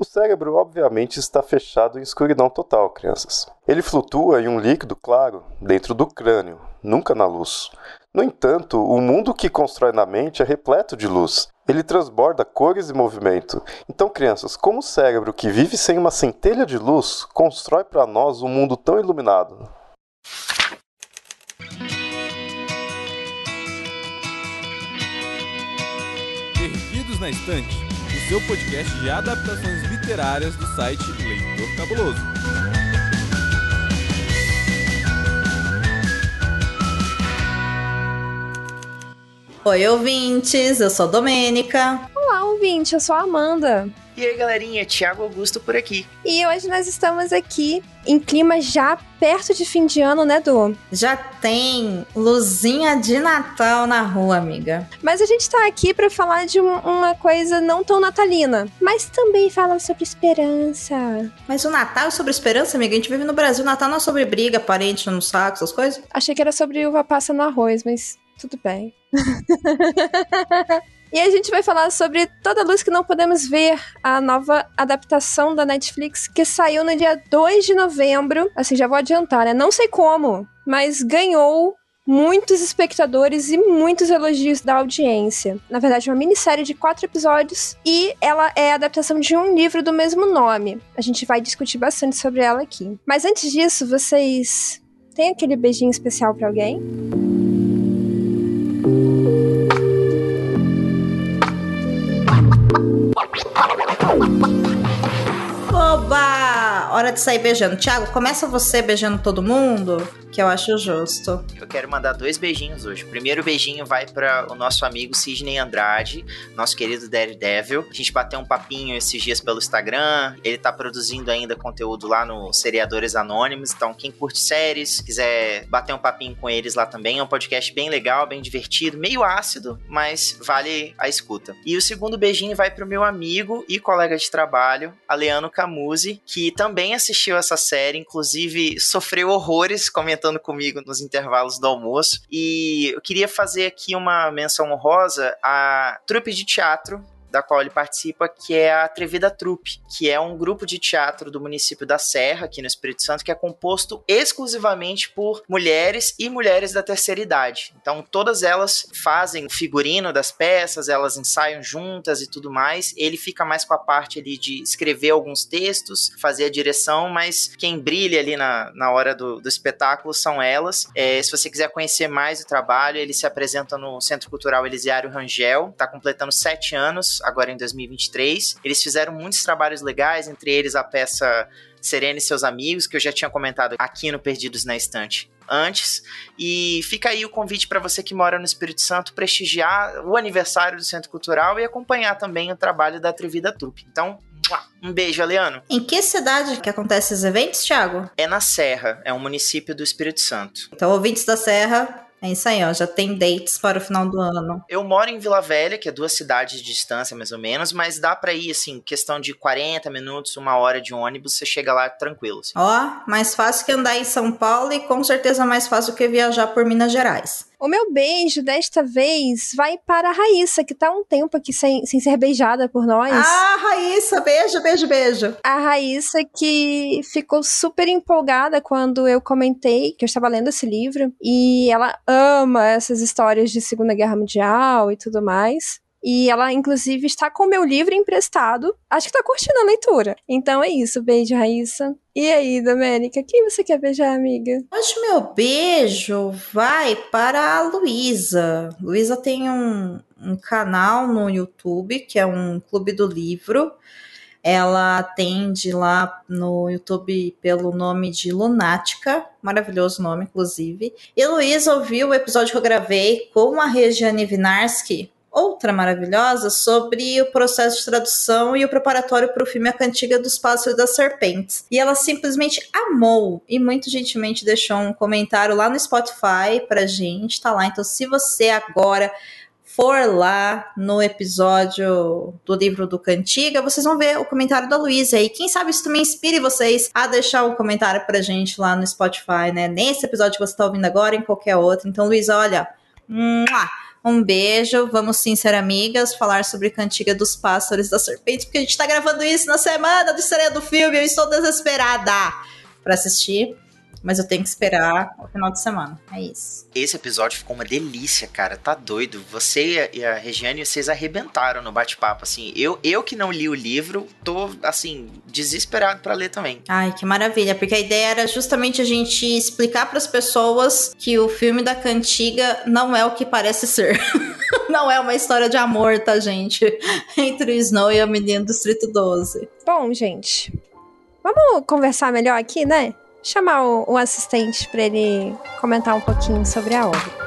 O cérebro, obviamente, está fechado em escuridão total, crianças. Ele flutua em um líquido claro dentro do crânio, nunca na luz. No entanto, o mundo que constrói na mente é repleto de luz. Ele transborda cores e movimento. Então, crianças, como o cérebro que vive sem uma centelha de luz constrói para nós um mundo tão iluminado? Perdidos na Estante seu podcast de adaptações literárias do site Leitor Cabuloso. Oi, ouvintes, eu sou a Domênica. Olá, ouvinte, eu sou a Amanda. E aí, galerinha, Thiago Augusto por aqui. E hoje nós estamos aqui em clima já perto de fim de ano, né, Du? Já tem luzinha de Natal na rua, amiga. Mas a gente tá aqui para falar de uma coisa não tão natalina, mas também fala sobre esperança. Mas o Natal é sobre esperança, amiga? A gente vive no Brasil, o Natal não é sobre briga, parente no saco, essas coisas? Achei que era sobre uva passa no arroz, mas tudo bem. E a gente vai falar sobre Toda Luz que Não Podemos Ver, a nova adaptação da Netflix que saiu no dia 2 de novembro. Assim, já vou adiantar, né? Não sei como, mas ganhou muitos espectadores e muitos elogios da audiência. Na verdade, uma minissérie de quatro episódios e ela é a adaptação de um livro do mesmo nome. A gente vai discutir bastante sobre ela aqui. Mas antes disso, vocês têm aquele beijinho especial para alguém? Ha ha ha ha ha! Hora de sair beijando. Tiago, começa você beijando todo mundo que eu acho justo. Eu quero mandar dois beijinhos hoje. O primeiro beijinho vai para o nosso amigo Sidney Andrade, nosso querido Daredevil. A gente bateu um papinho esses dias pelo Instagram. Ele tá produzindo ainda conteúdo lá no Seriadores Anônimos. Então, quem curte séries, quiser bater um papinho com eles lá também, é um podcast bem legal, bem divertido, meio ácido, mas vale a escuta. E o segundo beijinho vai pro meu amigo e colega de trabalho, Aleano Camuzzi, que também assistiu essa série, inclusive sofreu horrores comentando comentando comigo nos intervalos do almoço. E eu queria fazer aqui uma menção honrosa à trupe de teatro da qual ele participa, que é a Atrevida Trupe, que é um grupo de teatro do município da Serra, aqui no Espírito Santo, que é composto exclusivamente por mulheres e mulheres da terceira idade. Então, todas elas fazem o figurino das peças, elas ensaiam juntas e tudo mais. Ele fica mais com a parte ali de escrever alguns textos, fazer a direção, mas quem brilha ali na, na hora do, do espetáculo são elas. É, se você quiser conhecer mais o trabalho, ele se apresenta no Centro Cultural Elisiário Rangel, está completando sete anos agora em 2023. Eles fizeram muitos trabalhos legais, entre eles a peça Serena e seus amigos, que eu já tinha comentado aqui no Perdidos na Estante antes. E fica aí o convite para você que mora no Espírito Santo prestigiar o aniversário do Centro Cultural e acompanhar também o trabalho da Atrevida Trupe. Então, um beijo, Aliano. Em que cidade que acontecem esses eventos, Thiago? É na Serra, é um município do Espírito Santo. Então, ouvintes da Serra, é isso aí, ó. Já tem dates para o final do ano. Eu moro em Vila Velha, que é duas cidades de distância, mais ou menos, mas dá para ir, assim, questão de 40 minutos, uma hora de ônibus, você chega lá tranquilo. Assim. Ó, mais fácil que andar em São Paulo e com certeza mais fácil que viajar por Minas Gerais. O meu beijo desta vez vai para a Raíssa, que tá um tempo aqui sem, sem ser beijada por nós. Ah, Raíssa, beijo, beijo, beijo. A Raíssa que ficou super empolgada quando eu comentei que eu estava lendo esse livro. E ela ama essas histórias de Segunda Guerra Mundial e tudo mais. E ela, inclusive, está com o meu livro emprestado. Acho que está curtindo a leitura. Então é isso. Beijo, Raíssa. E aí, Domênica, quem você quer beijar, amiga? Hoje meu beijo vai para a Luísa. Luísa tem um, um canal no YouTube, que é um clube do livro. Ela atende lá no YouTube pelo nome de Lunática, maravilhoso nome, inclusive. E Luísa ouviu o episódio que eu gravei com a Regiane Vinarski, outra maravilhosa sobre o processo de tradução e o preparatório para o filme A Cantiga dos Pássaros e das Serpentes. E ela simplesmente amou e muito gentilmente deixou um comentário lá no Spotify pra gente, tá lá. Então, se você agora for lá no episódio do livro do Cantiga, vocês vão ver o comentário da Luísa aí. Quem sabe isso também inspire vocês a deixar um comentário pra gente lá no Spotify, né? Nesse episódio que você tá ouvindo agora, em qualquer outro. Então, Luísa, olha, Um beijo. Vamos sim ser amigas, falar sobre Cantiga dos Pássaros da Serpente, porque a gente tá gravando isso na semana do estreia do filme. Eu estou desesperada para assistir mas eu tenho que esperar o final de semana. É isso. Esse episódio ficou uma delícia, cara. Tá doido. Você e a Regiane, vocês arrebentaram no bate-papo, assim. Eu, eu que não li o livro, tô, assim, desesperado para ler também. Ai, que maravilha. Porque a ideia era justamente a gente explicar para as pessoas que o filme da Cantiga não é o que parece ser. não é uma história de amor, tá, gente? Entre o Snow e a menina do Distrito 12. Bom, gente. Vamos conversar melhor aqui, né? Chamar o, o assistente para ele comentar um pouquinho sobre a obra.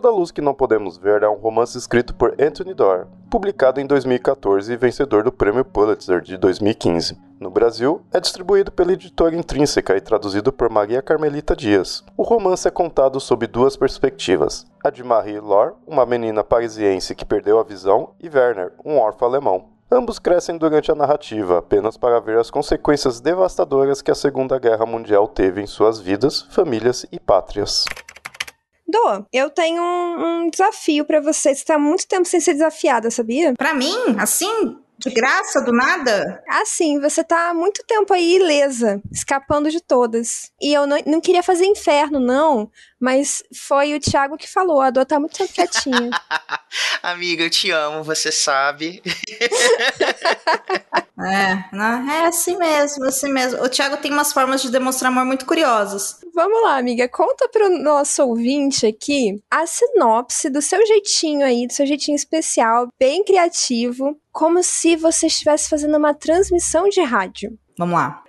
Toda Luz que Não Podemos Ver é um romance escrito por Anthony Doerr, publicado em 2014 e vencedor do Prêmio Pulitzer de 2015. No Brasil, é distribuído pela editora Intrínseca e traduzido por Maria Carmelita Dias. O romance é contado sob duas perspectivas: a de Marie Laure, uma menina parisiense que perdeu a visão, e Werner, um órfão alemão. Ambos crescem durante a narrativa, apenas para ver as consequências devastadoras que a Segunda Guerra Mundial teve em suas vidas, famílias e pátrias. Dô, eu tenho um, um desafio para você. Você tá muito tempo sem ser desafiada, sabia? Para mim? Assim? De graça, do nada? Assim, você tá há muito tempo aí ilesa, escapando de todas. E eu não, não queria fazer inferno, não, mas foi o Thiago que falou, a dor tá muito quietinha. Amiga, eu te amo, você sabe. é, não, é assim mesmo, assim mesmo. O Thiago tem umas formas de demonstrar amor muito curiosas. Vamos lá, amiga, conta pro nosso ouvinte aqui a sinopse do seu jeitinho aí, do seu jeitinho especial, bem criativo, como se você estivesse fazendo uma transmissão de rádio. Vamos lá.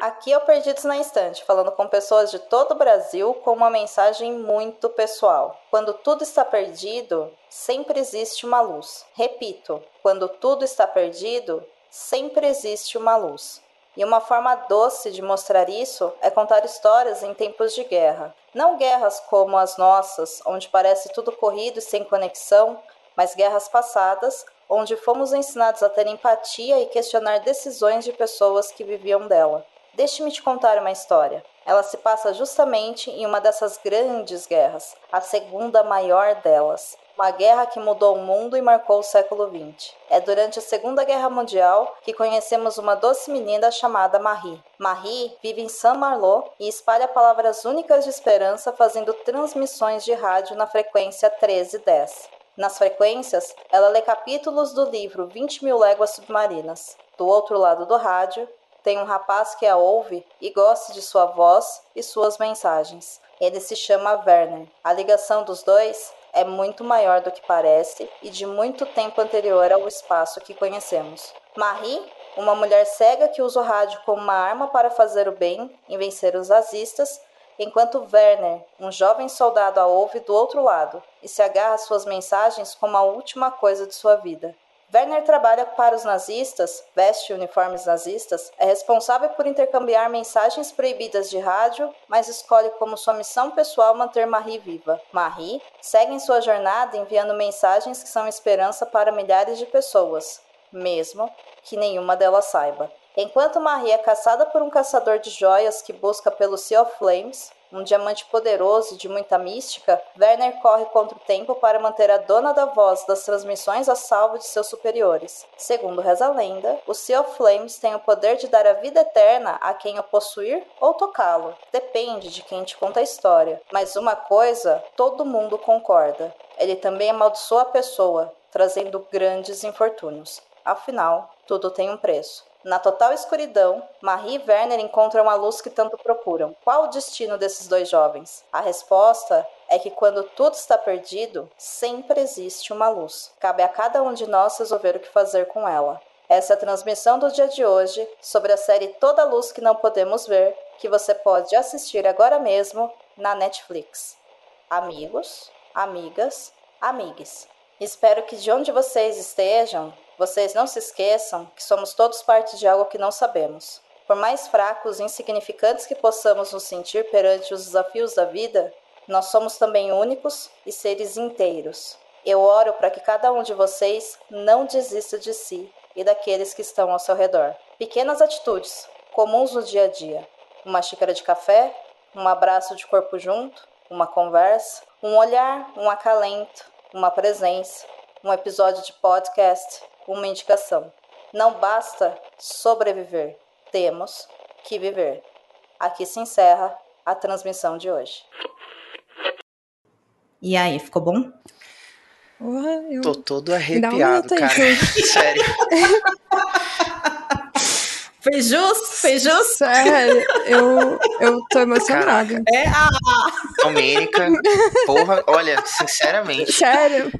Aqui é o Perdidos na Instante, falando com pessoas de todo o Brasil com uma mensagem muito pessoal. Quando tudo está perdido, sempre existe uma luz. Repito, quando tudo está perdido, sempre existe uma luz. E uma forma doce de mostrar isso é contar histórias em tempos de guerra. Não guerras como as nossas, onde parece tudo corrido e sem conexão, mas guerras passadas, onde fomos ensinados a ter empatia e questionar decisões de pessoas que viviam dela. Deixe-me te contar uma história. Ela se passa justamente em uma dessas grandes guerras, a segunda maior delas. Uma guerra que mudou o mundo e marcou o século XX. É durante a Segunda Guerra Mundial que conhecemos uma doce menina chamada Marie. Marie vive em Saint-Malo e espalha palavras únicas de esperança fazendo transmissões de rádio na frequência 1310. Nas frequências, ela lê capítulos do livro 20 mil léguas submarinas. Do outro lado do rádio, tem um rapaz que a ouve e gosta de sua voz e suas mensagens. Ele se chama Werner. A ligação dos dois é muito maior do que parece e de muito tempo anterior ao espaço que conhecemos. Marie, uma mulher cega que usa o rádio como uma arma para fazer o bem e vencer os nazistas, enquanto Werner, um jovem soldado, a ouve do outro lado e se agarra às suas mensagens como a última coisa de sua vida. Werner trabalha para os nazistas, veste uniformes nazistas, é responsável por intercambiar mensagens proibidas de rádio, mas escolhe como sua missão pessoal manter Marie viva. Marie segue em sua jornada enviando mensagens que são esperança para milhares de pessoas, mesmo que nenhuma delas saiba. Enquanto Marie é caçada por um caçador de joias que busca pelo Sea of Flames, um diamante poderoso e de muita mística, Werner corre contra o tempo para manter a dona da voz das transmissões a salvo de seus superiores. Segundo reza a lenda, o Sea of Flames tem o poder de dar a vida eterna a quem o possuir ou tocá-lo. Depende de quem te conta a história. Mas uma coisa, todo mundo concorda. Ele também amaldiçoa a pessoa, trazendo grandes infortúnios. Afinal, tudo tem um preço. Na total escuridão, Marie e Werner encontram a luz que tanto procuram. Qual o destino desses dois jovens? A resposta é que quando tudo está perdido, sempre existe uma luz. Cabe a cada um de nós resolver o que fazer com ela. Essa é a transmissão do dia de hoje sobre a série Toda Luz que Não Podemos Ver, que você pode assistir agora mesmo na Netflix. Amigos, amigas, amigues. Espero que de onde vocês estejam, vocês não se esqueçam que somos todos parte de algo que não sabemos. Por mais fracos e insignificantes que possamos nos sentir perante os desafios da vida, nós somos também únicos e seres inteiros. Eu oro para que cada um de vocês não desista de si e daqueles que estão ao seu redor. Pequenas atitudes, comuns no dia a dia. Uma xícara de café, um abraço de corpo junto, uma conversa, um olhar, um acalento, uma presença, um episódio de podcast, uma indicação. Não basta sobreviver, temos que viver. Aqui se encerra a transmissão de hoje. E aí, ficou bom? Porra, eu... Tô todo arrepiado, cara. Sério. Fez jus? Fez jus? Sério, eu, eu tô emocionada. É, ah, Domênica, porra, olha, sinceramente, Sério.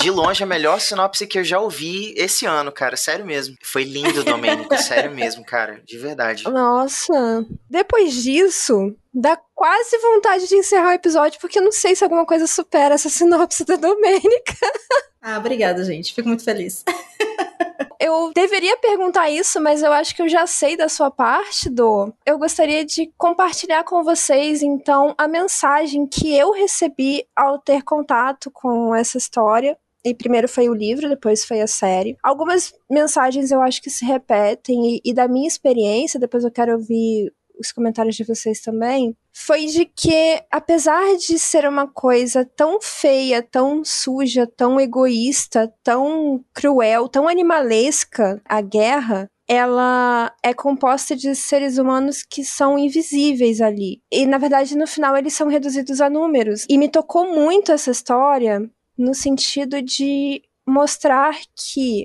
De longe a melhor sinopse que eu já ouvi esse ano, cara. Sério mesmo. Foi lindo, Domênico. sério mesmo, cara. De verdade. Nossa. Depois disso, dá quase vontade de encerrar o episódio, porque eu não sei se alguma coisa supera essa sinopse da Domênica. ah, obrigada, gente. Fico muito feliz. Eu deveria perguntar isso, mas eu acho que eu já sei da sua parte, do. Eu gostaria de compartilhar com vocês, então, a mensagem que eu recebi ao ter contato com essa história. E primeiro foi o livro, depois foi a série. Algumas mensagens eu acho que se repetem, e, e da minha experiência, depois eu quero ouvir os comentários de vocês também, foi de que, apesar de ser uma coisa tão feia, tão suja, tão egoísta, tão cruel, tão animalesca, a guerra, ela é composta de seres humanos que são invisíveis ali. E, na verdade, no final, eles são reduzidos a números. E me tocou muito essa história no sentido de mostrar que,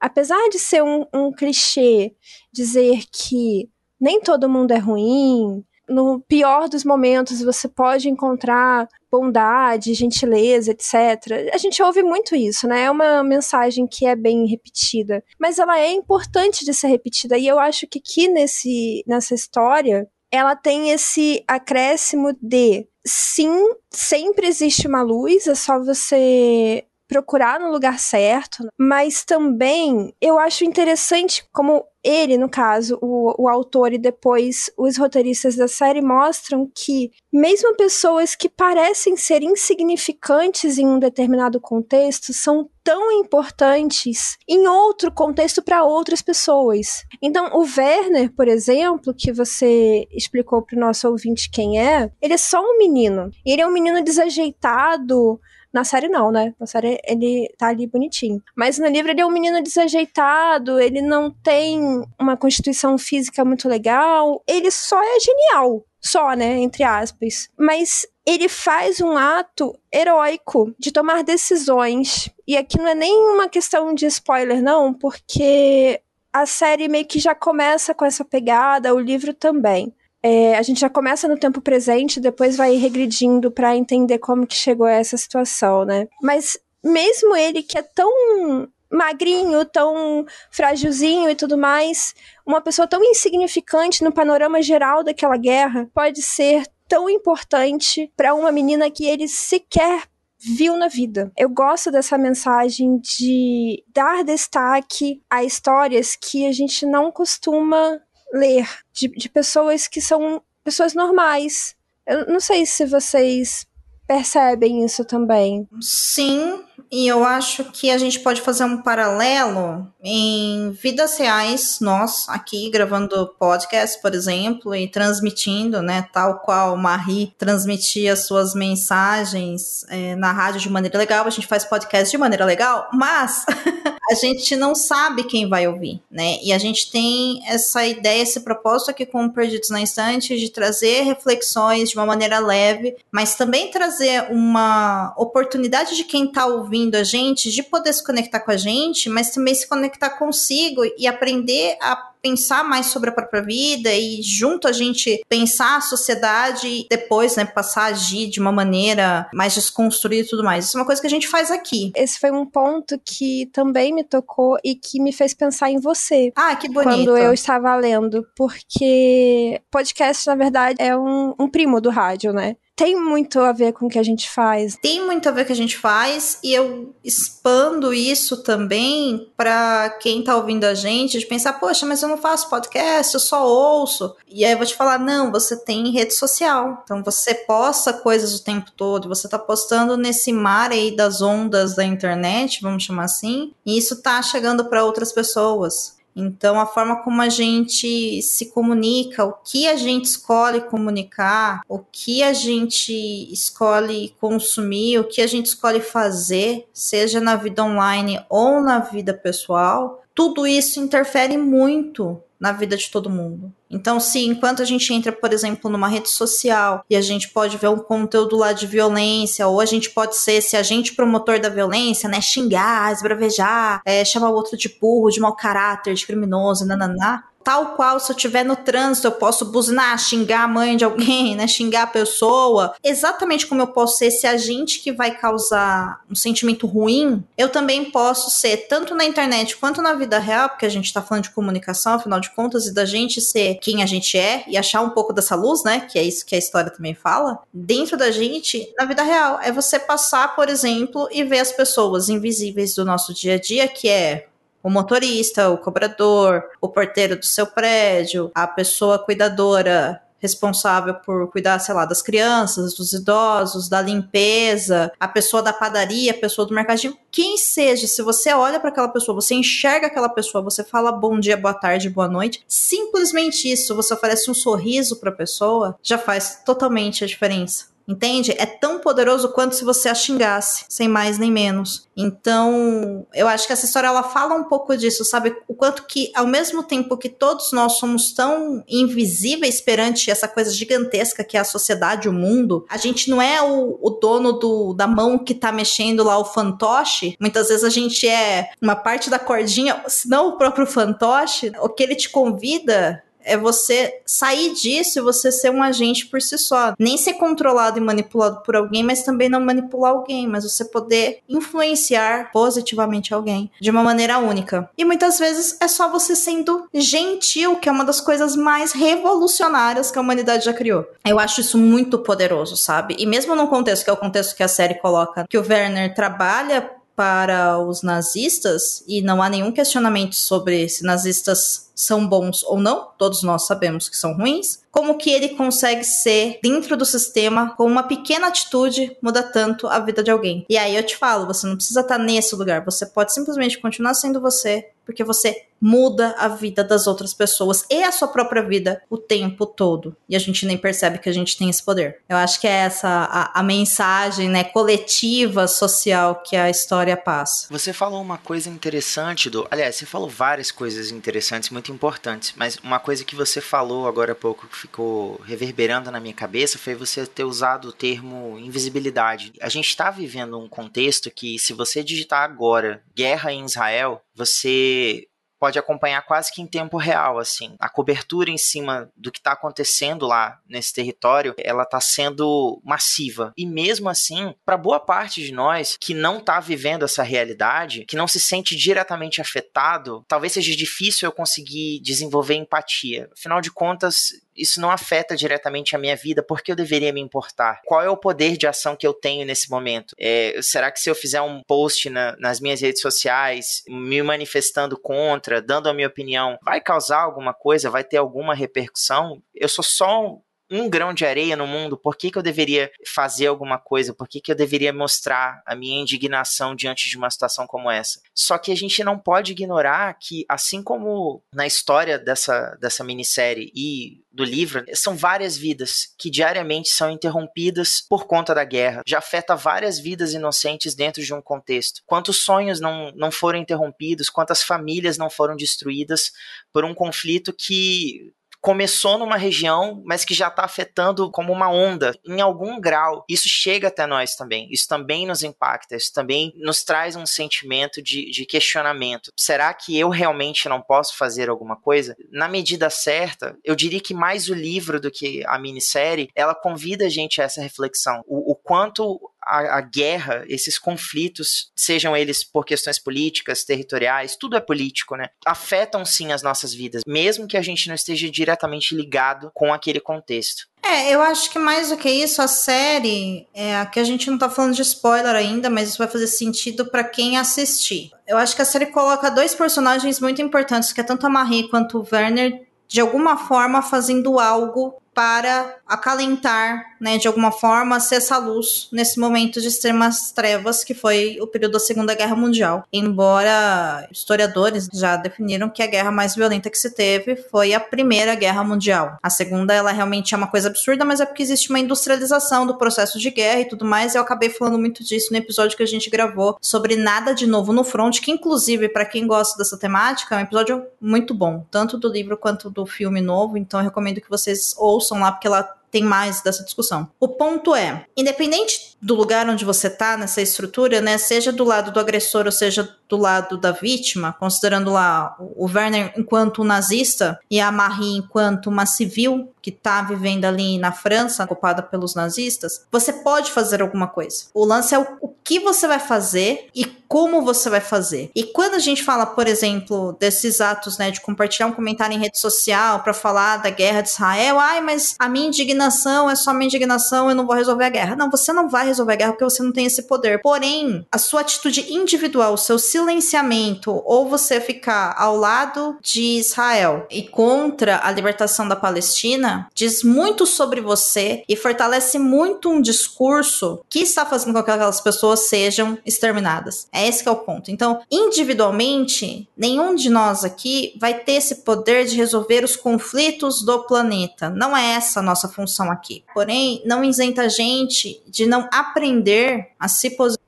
apesar de ser um, um clichê dizer que nem todo mundo é ruim. No pior dos momentos, você pode encontrar bondade, gentileza, etc. A gente ouve muito isso, né? É uma mensagem que é bem repetida. Mas ela é importante de ser repetida. E eu acho que aqui nesse, nessa história, ela tem esse acréscimo de sim, sempre existe uma luz, é só você procurar no lugar certo, mas também eu acho interessante como ele, no caso, o, o autor e depois os roteiristas da série mostram que, mesmo pessoas que parecem ser insignificantes em um determinado contexto, são tão importantes em outro contexto para outras pessoas. Então, o Werner, por exemplo, que você explicou para o nosso ouvinte quem é, ele é só um menino. Ele é um menino desajeitado, na série não, né? Na série ele tá ali bonitinho. Mas no livro ele é um menino desajeitado, ele não tem uma constituição física muito legal, ele só é genial. Só, né? Entre aspas. Mas ele faz um ato heróico de tomar decisões. E aqui não é nem uma questão de spoiler, não, porque a série meio que já começa com essa pegada, o livro também. É, a gente já começa no tempo presente, depois vai regredindo para entender como que chegou a essa situação, né? Mas mesmo ele que é tão magrinho, tão frágilzinho e tudo mais, uma pessoa tão insignificante no panorama geral daquela guerra pode ser tão importante para uma menina que ele sequer viu na vida. Eu gosto dessa mensagem de dar destaque a histórias que a gente não costuma ler de, de pessoas que são pessoas normais. Eu não sei se vocês percebem isso também. Sim, e eu acho que a gente pode fazer um paralelo em vidas reais, nós aqui gravando podcast, por exemplo, e transmitindo, né, tal qual Marie transmitia suas mensagens é, na rádio de maneira legal, a gente faz podcast de maneira legal, mas a gente não sabe quem vai ouvir, né? E a gente tem essa ideia, esse propósito aqui com o Perdidos na Instante de trazer reflexões de uma maneira leve, mas também trazer uma oportunidade de quem está ouvindo a gente de poder se conectar com a gente, mas também se conectar consigo e aprender a pensar mais sobre a própria vida e junto a gente pensar a sociedade e depois, né, passar a agir de uma maneira mais desconstruída e tudo mais. Isso é uma coisa que a gente faz aqui. Esse foi um ponto que também me tocou e que me fez pensar em você. Ah, que bonito. Quando eu estava lendo, porque podcast, na verdade, é um, um primo do rádio, né? Tem muito a ver com o que a gente faz. Tem muito a ver com o que a gente faz e eu expando isso também para quem tá ouvindo a gente, de pensar, poxa, mas eu não faço podcast, eu só ouço. E aí eu vou te falar, não, você tem rede social. Então você posta coisas o tempo todo, você tá postando nesse mar aí das ondas da internet, vamos chamar assim, e isso tá chegando para outras pessoas. Então, a forma como a gente se comunica, o que a gente escolhe comunicar, o que a gente escolhe consumir, o que a gente escolhe fazer, seja na vida online ou na vida pessoal, tudo isso interfere muito na vida de todo mundo. Então, se enquanto a gente entra, por exemplo, numa rede social e a gente pode ver um conteúdo lá de violência, ou a gente pode ser, se a gente promotor da violência, né, xingar, esbravejar, é, chamar o outro de burro, de mau caráter, de criminoso, nananá, tal qual se eu estiver no trânsito, eu posso buzinar, xingar a mãe de alguém, né? Xingar a pessoa. Exatamente como eu posso ser esse agente que vai causar um sentimento ruim, eu também posso ser, tanto na internet quanto na vida real, porque a gente está falando de comunicação, afinal de contas, e da gente ser quem a gente é e achar um pouco dessa luz, né? Que é isso que a história também fala. Dentro da gente, na vida real, é você passar, por exemplo, e ver as pessoas invisíveis do nosso dia a dia, que é o motorista, o cobrador, o porteiro do seu prédio, a pessoa cuidadora responsável por cuidar, sei lá, das crianças, dos idosos, da limpeza, a pessoa da padaria, a pessoa do mercadinho, quem seja, se você olha para aquela pessoa, você enxerga aquela pessoa, você fala bom dia, boa tarde, boa noite, simplesmente isso, você oferece um sorriso para a pessoa, já faz totalmente a diferença. Entende? É tão poderoso quanto se você a xingasse, sem mais nem menos. Então, eu acho que essa história ela fala um pouco disso, sabe? O quanto que, ao mesmo tempo que todos nós somos tão invisíveis perante essa coisa gigantesca que é a sociedade, o mundo, a gente não é o, o dono do, da mão que tá mexendo lá o fantoche. Muitas vezes a gente é uma parte da cordinha, se não o próprio fantoche. O que ele te convida é você sair disso e você ser um agente por si só. Nem ser controlado e manipulado por alguém, mas também não manipular alguém, mas você poder influenciar positivamente alguém de uma maneira única. E muitas vezes é só você sendo gentil, que é uma das coisas mais revolucionárias que a humanidade já criou. Eu acho isso muito poderoso, sabe? E mesmo num contexto que é o contexto que a série coloca, que o Werner trabalha para os nazistas, e não há nenhum questionamento sobre se nazistas são bons ou não, todos nós sabemos que são ruins, como que ele consegue ser dentro do sistema com uma pequena atitude muda tanto a vida de alguém. E aí eu te falo, você não precisa estar nesse lugar, você pode simplesmente continuar sendo você, porque você muda a vida das outras pessoas e a sua própria vida o tempo todo. E a gente nem percebe que a gente tem esse poder. Eu acho que é essa a, a mensagem, né, coletiva, social que a história passa. Você falou uma coisa interessante, do, aliás, você falou várias coisas interessantes, muito importantes, mas uma coisa que você falou agora há pouco que ficou reverberando na minha cabeça foi você ter usado o termo invisibilidade. A gente está vivendo um contexto que, se você digitar agora guerra em Israel, você pode acompanhar quase que em tempo real, assim. A cobertura em cima do que está acontecendo lá nesse território, ela está sendo massiva. E mesmo assim, para boa parte de nós que não está vivendo essa realidade, que não se sente diretamente afetado, talvez seja difícil eu conseguir desenvolver empatia. Afinal de contas, isso não afeta diretamente a minha vida, por que eu deveria me importar? Qual é o poder de ação que eu tenho nesse momento? É, será que se eu fizer um post na, nas minhas redes sociais, me manifestando contra, dando a minha opinião, vai causar alguma coisa? Vai ter alguma repercussão? Eu sou só um grão de areia no mundo, por que, que eu deveria fazer alguma coisa? Por que, que eu deveria mostrar a minha indignação diante de uma situação como essa? Só que a gente não pode ignorar que, assim como na história dessa, dessa minissérie e do livro, são várias vidas que diariamente são interrompidas por conta da guerra. Já afeta várias vidas inocentes dentro de um contexto. Quantos sonhos não, não foram interrompidos, quantas famílias não foram destruídas por um conflito que começou numa região, mas que já está afetando como uma onda em algum grau. Isso chega até nós também. Isso também nos impacta. Isso também nos traz um sentimento de, de questionamento. Será que eu realmente não posso fazer alguma coisa? Na medida certa, eu diria que mais o livro do que a minissérie, ela convida a gente a essa reflexão. O, o quanto a, a, guerra, esses conflitos, sejam eles por questões políticas, territoriais, tudo é político, né? Afetam sim as nossas vidas, mesmo que a gente não esteja diretamente ligado com aquele contexto. É, eu acho que mais do que isso, a série, é, aqui a gente não tá falando de spoiler ainda, mas isso vai fazer sentido para quem assistir. Eu acho que a série coloca dois personagens muito importantes, que é tanto a Marie quanto o Werner, de alguma forma fazendo algo para acalentar, né, de alguma forma, ser essa luz nesse momento de extremas trevas que foi o período da Segunda Guerra Mundial. Embora historiadores já definiram que a guerra mais violenta que se teve foi a Primeira Guerra Mundial. A Segunda, ela realmente é uma coisa absurda, mas é porque existe uma industrialização do processo de guerra e tudo mais. Eu acabei falando muito disso no episódio que a gente gravou sobre Nada de Novo no Front, que inclusive, para quem gosta dessa temática, é um episódio muito bom, tanto do livro quanto do filme novo, então eu recomendo que vocês ouçam ouçam lá, porque ela tem mais dessa discussão. O ponto é, independente do lugar onde você tá nessa estrutura, né, seja do lado do agressor ou seja do lado da vítima, considerando lá o Werner enquanto nazista e a Marie enquanto uma civil que tá vivendo ali na França, ocupada pelos nazistas, você pode fazer alguma coisa. O lance é o, o que você vai fazer e como você vai fazer. E quando a gente fala, por exemplo, desses atos, né, de compartilhar um comentário em rede social para falar da guerra de Israel, ai, mas a minha indignação é só minha indignação, eu não vou resolver a guerra. Não, você não vai resolver a guerra porque você não tem esse poder. Porém, a sua atitude individual, o seu silenciamento ou você ficar ao lado de Israel e contra a libertação da Palestina diz muito sobre você e fortalece muito um discurso que está fazendo com que aquelas pessoas sejam exterminadas. É esse que é o ponto. Então, individualmente, nenhum de nós aqui vai ter esse poder de resolver os conflitos do planeta. Não é essa a nossa função aqui. Porém, não isenta a gente de não aprender a se posicionar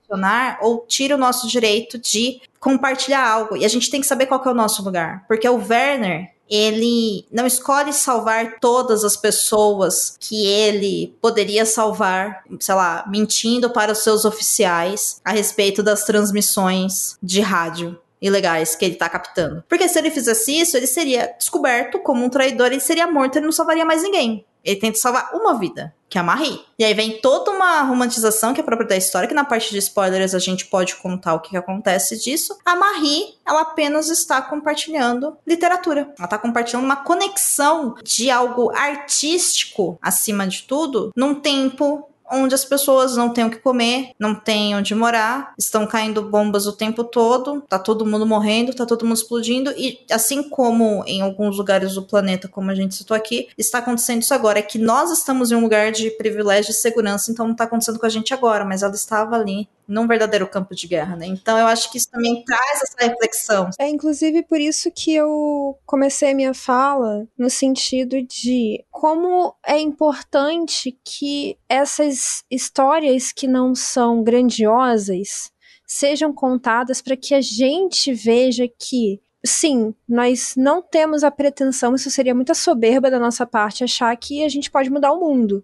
ou tira o nosso direito de compartilhar algo. E a gente tem que saber qual que é o nosso lugar. Porque o Werner, ele não escolhe salvar todas as pessoas que ele poderia salvar, sei lá, mentindo para os seus oficiais a respeito das transmissões de rádio ilegais que ele tá captando. Porque se ele fizesse isso, ele seria descoberto como um traidor, ele seria morto, ele não salvaria mais ninguém. Ele tenta salvar uma vida, que é a Marie. E aí vem toda uma romantização que é própria da história, que na parte de spoilers a gente pode contar o que, que acontece disso. A Marie, ela apenas está compartilhando literatura. Ela está compartilhando uma conexão de algo artístico, acima de tudo, num tempo onde as pessoas não têm o que comer, não têm onde morar, estão caindo bombas o tempo todo, tá todo mundo morrendo, tá todo mundo explodindo e assim como em alguns lugares do planeta, como a gente citou aqui, está acontecendo isso agora, é que nós estamos em um lugar de privilégio e segurança, então não tá acontecendo com a gente agora, mas ela estava ali num verdadeiro campo de guerra, né? Então eu acho que isso também traz essa reflexão. É inclusive por isso que eu comecei a minha fala no sentido de como é importante que essas histórias que não são grandiosas sejam contadas para que a gente veja que sim, nós não temos a pretensão, isso seria muita soberba da nossa parte achar que a gente pode mudar o mundo.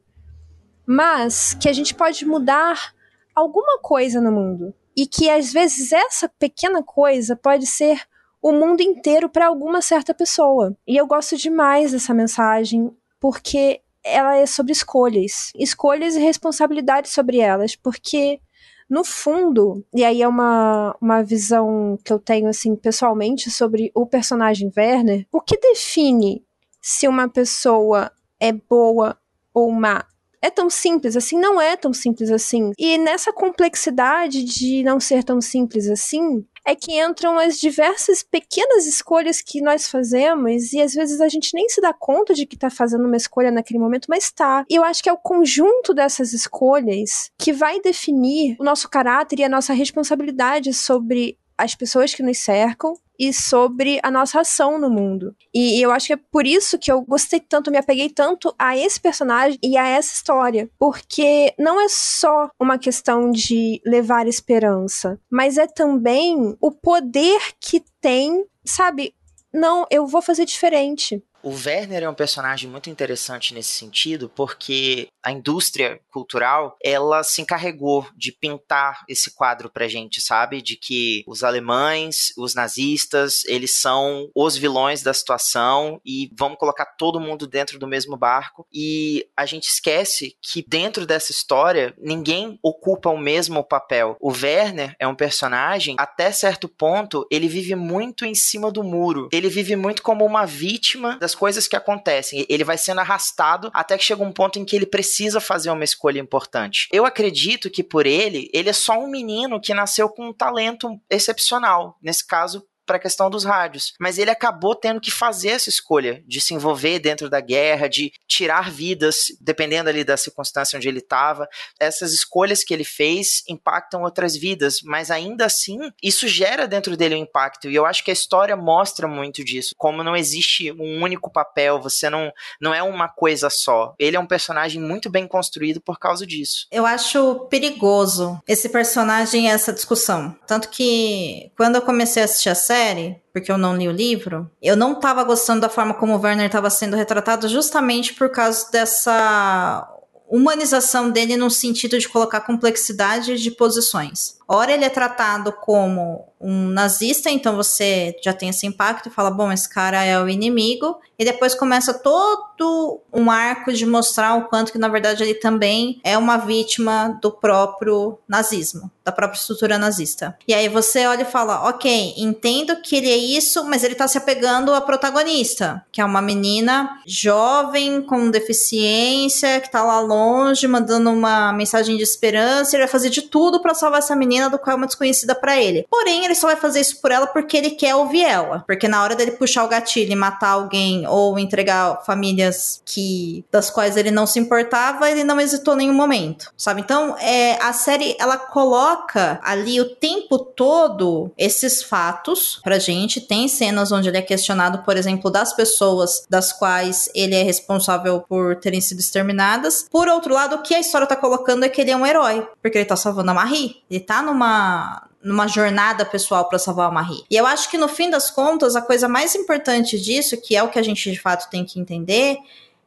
Mas que a gente pode mudar alguma coisa no mundo. E que às vezes essa pequena coisa pode ser o mundo inteiro para alguma certa pessoa. E eu gosto demais dessa mensagem porque ela é sobre escolhas, escolhas e responsabilidades sobre elas, porque no fundo, e aí é uma, uma visão que eu tenho assim pessoalmente sobre o personagem Werner, o que define se uma pessoa é boa ou má é tão simples assim? Não é tão simples assim. E nessa complexidade de não ser tão simples assim, é que entram as diversas pequenas escolhas que nós fazemos e às vezes a gente nem se dá conta de que está fazendo uma escolha naquele momento, mas está. E eu acho que é o conjunto dessas escolhas que vai definir o nosso caráter e a nossa responsabilidade sobre as pessoas que nos cercam e sobre a nossa ação no mundo. E, eu acho que é por isso que eu gostei tanto, me apeguei tanto a esse personagem e a essa história. Porque não é só uma questão de levar esperança, mas é também o poder que tem, sabe? Não, eu vou fazer diferente. O Werner é um personagem muito interessante nesse sentido, porque a indústria cultural, ela se encarregou de pintar esse quadro pra gente, sabe? De que os alemães, os nazistas, eles são os vilões da situação e vamos colocar todo mundo dentro do mesmo barco. E a gente esquece que dentro dessa história, ninguém ocupa o mesmo papel. O Werner é um personagem, até certo ponto, ele vive muito em cima do muro. Ele vive muito como uma vítima da das coisas que acontecem. Ele vai sendo arrastado até que chega um ponto em que ele precisa fazer uma escolha importante. Eu acredito que por ele, ele é só um menino que nasceu com um talento excepcional. Nesse caso, para a questão dos rádios. Mas ele acabou tendo que fazer essa escolha de se envolver dentro da guerra, de tirar vidas, dependendo ali da circunstância onde ele estava. Essas escolhas que ele fez impactam outras vidas, mas ainda assim, isso gera dentro dele um impacto. E eu acho que a história mostra muito disso. Como não existe um único papel, você não, não é uma coisa só. Ele é um personagem muito bem construído por causa disso. Eu acho perigoso esse personagem e essa discussão. Tanto que quando eu comecei a assistir a série, série, porque eu não li o livro, eu não estava gostando da forma como o Werner estava sendo retratado justamente por causa dessa humanização dele no sentido de colocar complexidade de posições. Ora ele é tratado como um nazista, então você já tem esse impacto e fala, bom, esse cara é o inimigo. E depois começa todo um arco de mostrar o quanto que, na verdade, ele também é uma vítima do próprio nazismo, da própria estrutura nazista. E aí você olha e fala, ok, entendo que ele é isso, mas ele tá se apegando à protagonista, que é uma menina jovem, com deficiência, que tá lá longe, mandando uma mensagem de esperança, ele vai fazer de tudo para salvar essa menina do qual é uma desconhecida para ele. Porém, ele só vai fazer isso por ela porque ele quer ouvir ela. Porque na hora dele puxar o gatilho e matar alguém ou entregar famílias que das quais ele não se importava, ele não hesitou nenhum momento, sabe? Então, é, a série ela coloca ali o tempo todo esses fatos pra gente. Tem cenas onde ele é questionado, por exemplo, das pessoas das quais ele é responsável por terem sido exterminadas. Por outro lado, o que a história tá colocando é que ele é um herói, porque ele tá salvando a Marie. Ele tá numa numa jornada pessoal para salvar a Marie. E eu acho que no fim das contas, a coisa mais importante disso, que é o que a gente de fato tem que entender,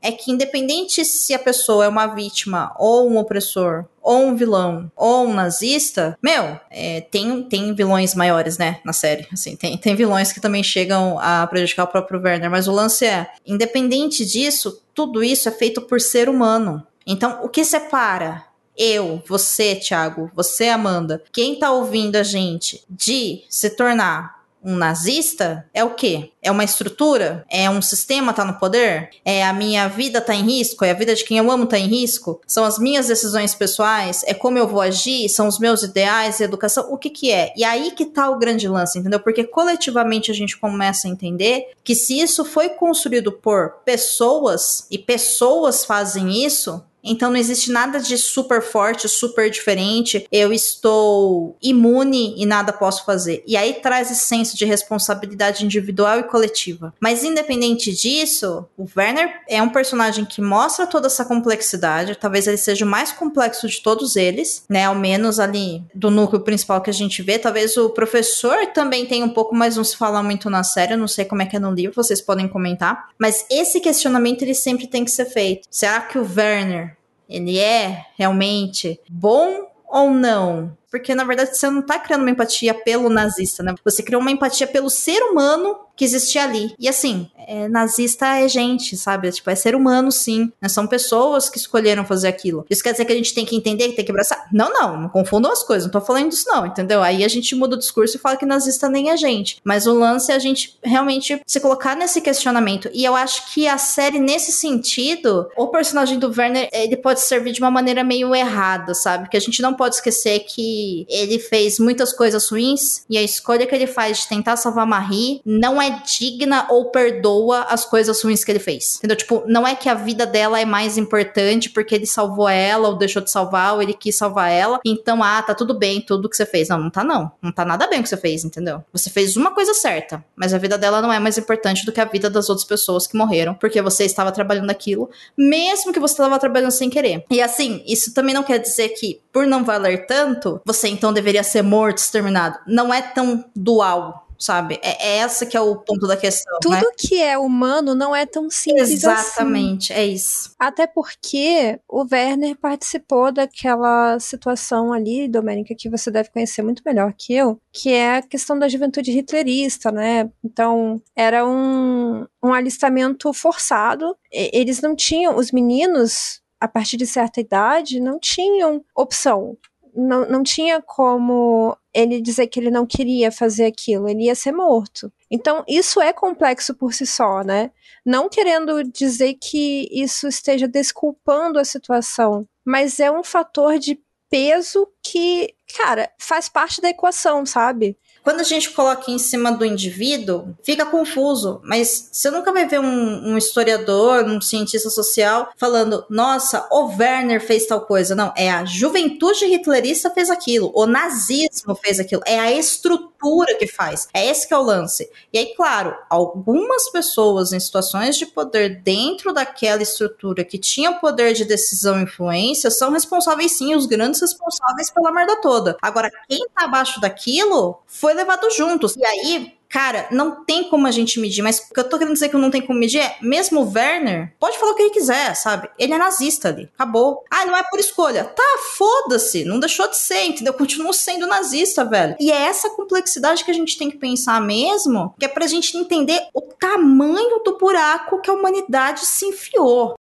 é que independente se a pessoa é uma vítima ou um opressor ou um vilão ou um nazista, meu, é, tem, tem vilões maiores, né, na série. Assim, tem, tem vilões que também chegam a prejudicar o próprio Werner, mas o lance é, independente disso, tudo isso é feito por ser humano. Então, o que separa eu, você, Thiago, você, Amanda, quem tá ouvindo a gente de se tornar um nazista é o quê? É uma estrutura? É um sistema tá no poder? É a minha vida tá em risco? É a vida de quem eu amo tá em risco? São as minhas decisões pessoais? É como eu vou agir? São os meus ideais e educação? O que que é? E aí que tá o grande lance, entendeu? Porque coletivamente a gente começa a entender que se isso foi construído por pessoas e pessoas fazem isso, então não existe nada de super forte, super diferente. Eu estou imune e nada posso fazer. E aí traz esse senso de responsabilidade individual e coletiva. Mas independente disso, o Werner é um personagem que mostra toda essa complexidade. Talvez ele seja o mais complexo de todos eles, né? Ao menos ali do núcleo principal que a gente vê. Talvez o professor também tenha um pouco, mas não se fala muito na série. Eu não sei como é que é no livro, vocês podem comentar. Mas esse questionamento ele sempre tem que ser feito. Será que o Werner ele é realmente bom ou não? Porque, na verdade, você não tá criando uma empatia pelo nazista, né? Você criou uma empatia pelo ser humano que existia ali. E assim, é, nazista é gente, sabe? Tipo, é ser humano, sim. Né? São pessoas que escolheram fazer aquilo. Isso quer dizer que a gente tem que entender, que tem que abraçar? Não, não, não confundam as coisas. Não tô falando disso, não, entendeu? Aí a gente muda o discurso e fala que nazista nem é gente. Mas o lance é a gente realmente se colocar nesse questionamento. E eu acho que a série, nesse sentido, o personagem do Werner, ele pode servir de uma maneira meio errada, sabe? Porque a gente não pode esquecer que ele fez muitas coisas ruins e a escolha que ele faz de tentar salvar Marie não é digna ou perdoa as coisas ruins que ele fez. Entendeu? Tipo, não é que a vida dela é mais importante porque ele salvou ela ou deixou de salvar ou ele quis salvar ela. Então, ah, tá tudo bem, tudo que você fez. Não, não tá não. Não tá nada bem o que você fez, entendeu? Você fez uma coisa certa, mas a vida dela não é mais importante do que a vida das outras pessoas que morreram porque você estava trabalhando aquilo, mesmo que você estava trabalhando sem querer. E assim, isso também não quer dizer que por não valer tanto, você então deveria ser morto, exterminado. Não é tão dual sabe? É, é essa que é o ponto da questão. Tudo né? que é humano não é tão simples Exatamente, assim. é isso. Até porque o Werner participou daquela situação ali, Domênica, que você deve conhecer muito melhor que eu, que é a questão da juventude hitlerista, né? Então, era um, um alistamento forçado. Eles não tinham, os meninos, a partir de certa idade, não tinham opção não, não tinha como ele dizer que ele não queria fazer aquilo, ele ia ser morto. Então, isso é complexo por si só, né? Não querendo dizer que isso esteja desculpando a situação, mas é um fator de peso que, cara, faz parte da equação, sabe? Quando a gente coloca em cima do indivíduo, fica confuso, mas você nunca vai ver um, um historiador, um cientista social falando, nossa, o Werner fez tal coisa. Não, é a juventude hitlerista fez aquilo, o nazismo fez aquilo, é a estrutura que faz. É esse que é o lance. E aí, claro, algumas pessoas em situações de poder dentro daquela estrutura que tinham poder de decisão e influência são responsáveis sim, os grandes responsáveis pela merda toda. Agora, quem tá abaixo daquilo foi levado juntos. E aí, cara, não tem como a gente medir, mas o que eu tô querendo dizer que não tem como medir é, mesmo o Werner, pode falar o que ele quiser, sabe? Ele é nazista ali, acabou. Ah, não é por escolha. Tá, foda-se, não deixou de ser, entendeu? Continua sendo nazista, velho. E é essa complexidade que a gente tem que pensar mesmo, que é pra gente entender o tamanho do buraco que a humanidade se enfiou.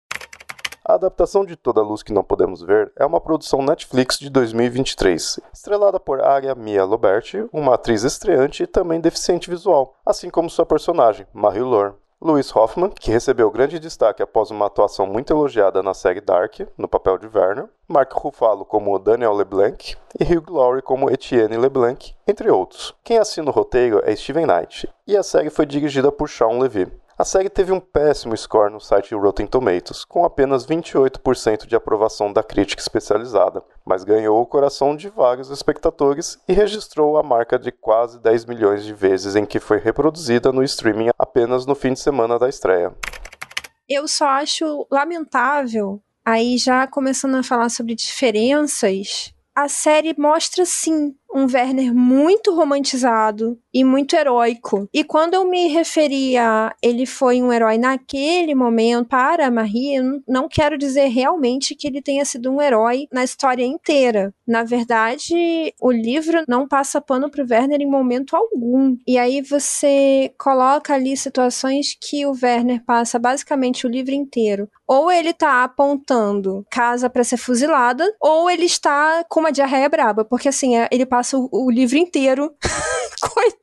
A adaptação de Toda a Luz que Não Podemos Ver é uma produção Netflix de 2023, estrelada por Aria Mia Loberti, uma atriz estreante e também deficiente visual, assim como sua personagem, Marie Lore. Louis Hoffman, que recebeu grande destaque após uma atuação muito elogiada na série Dark, no papel de Werner, Mark Ruffalo como Daniel LeBlanc e Hugh Laurie como Etienne LeBlanc, entre outros. Quem assina o roteiro é Steven Knight, e a série foi dirigida por Sean Levy. A série teve um péssimo score no site Rotten Tomatoes, com apenas 28% de aprovação da crítica especializada, mas ganhou o coração de vários espectadores e registrou a marca de quase 10 milhões de vezes em que foi reproduzida no streaming apenas no fim de semana da estreia. Eu só acho lamentável, aí já começando a falar sobre diferenças, a série mostra sim um Werner muito romantizado e muito heróico. E quando eu me referi a ele foi um herói naquele momento para a Marie, eu não quero dizer realmente que ele tenha sido um herói na história inteira. Na verdade, o livro não passa pano pro Werner em momento algum. E aí você coloca ali situações que o Werner passa basicamente o livro inteiro. Ou ele tá apontando casa para ser fuzilada, ou ele está com uma diarreia braba, porque assim, é, ele passa o, o livro inteiro, coitado,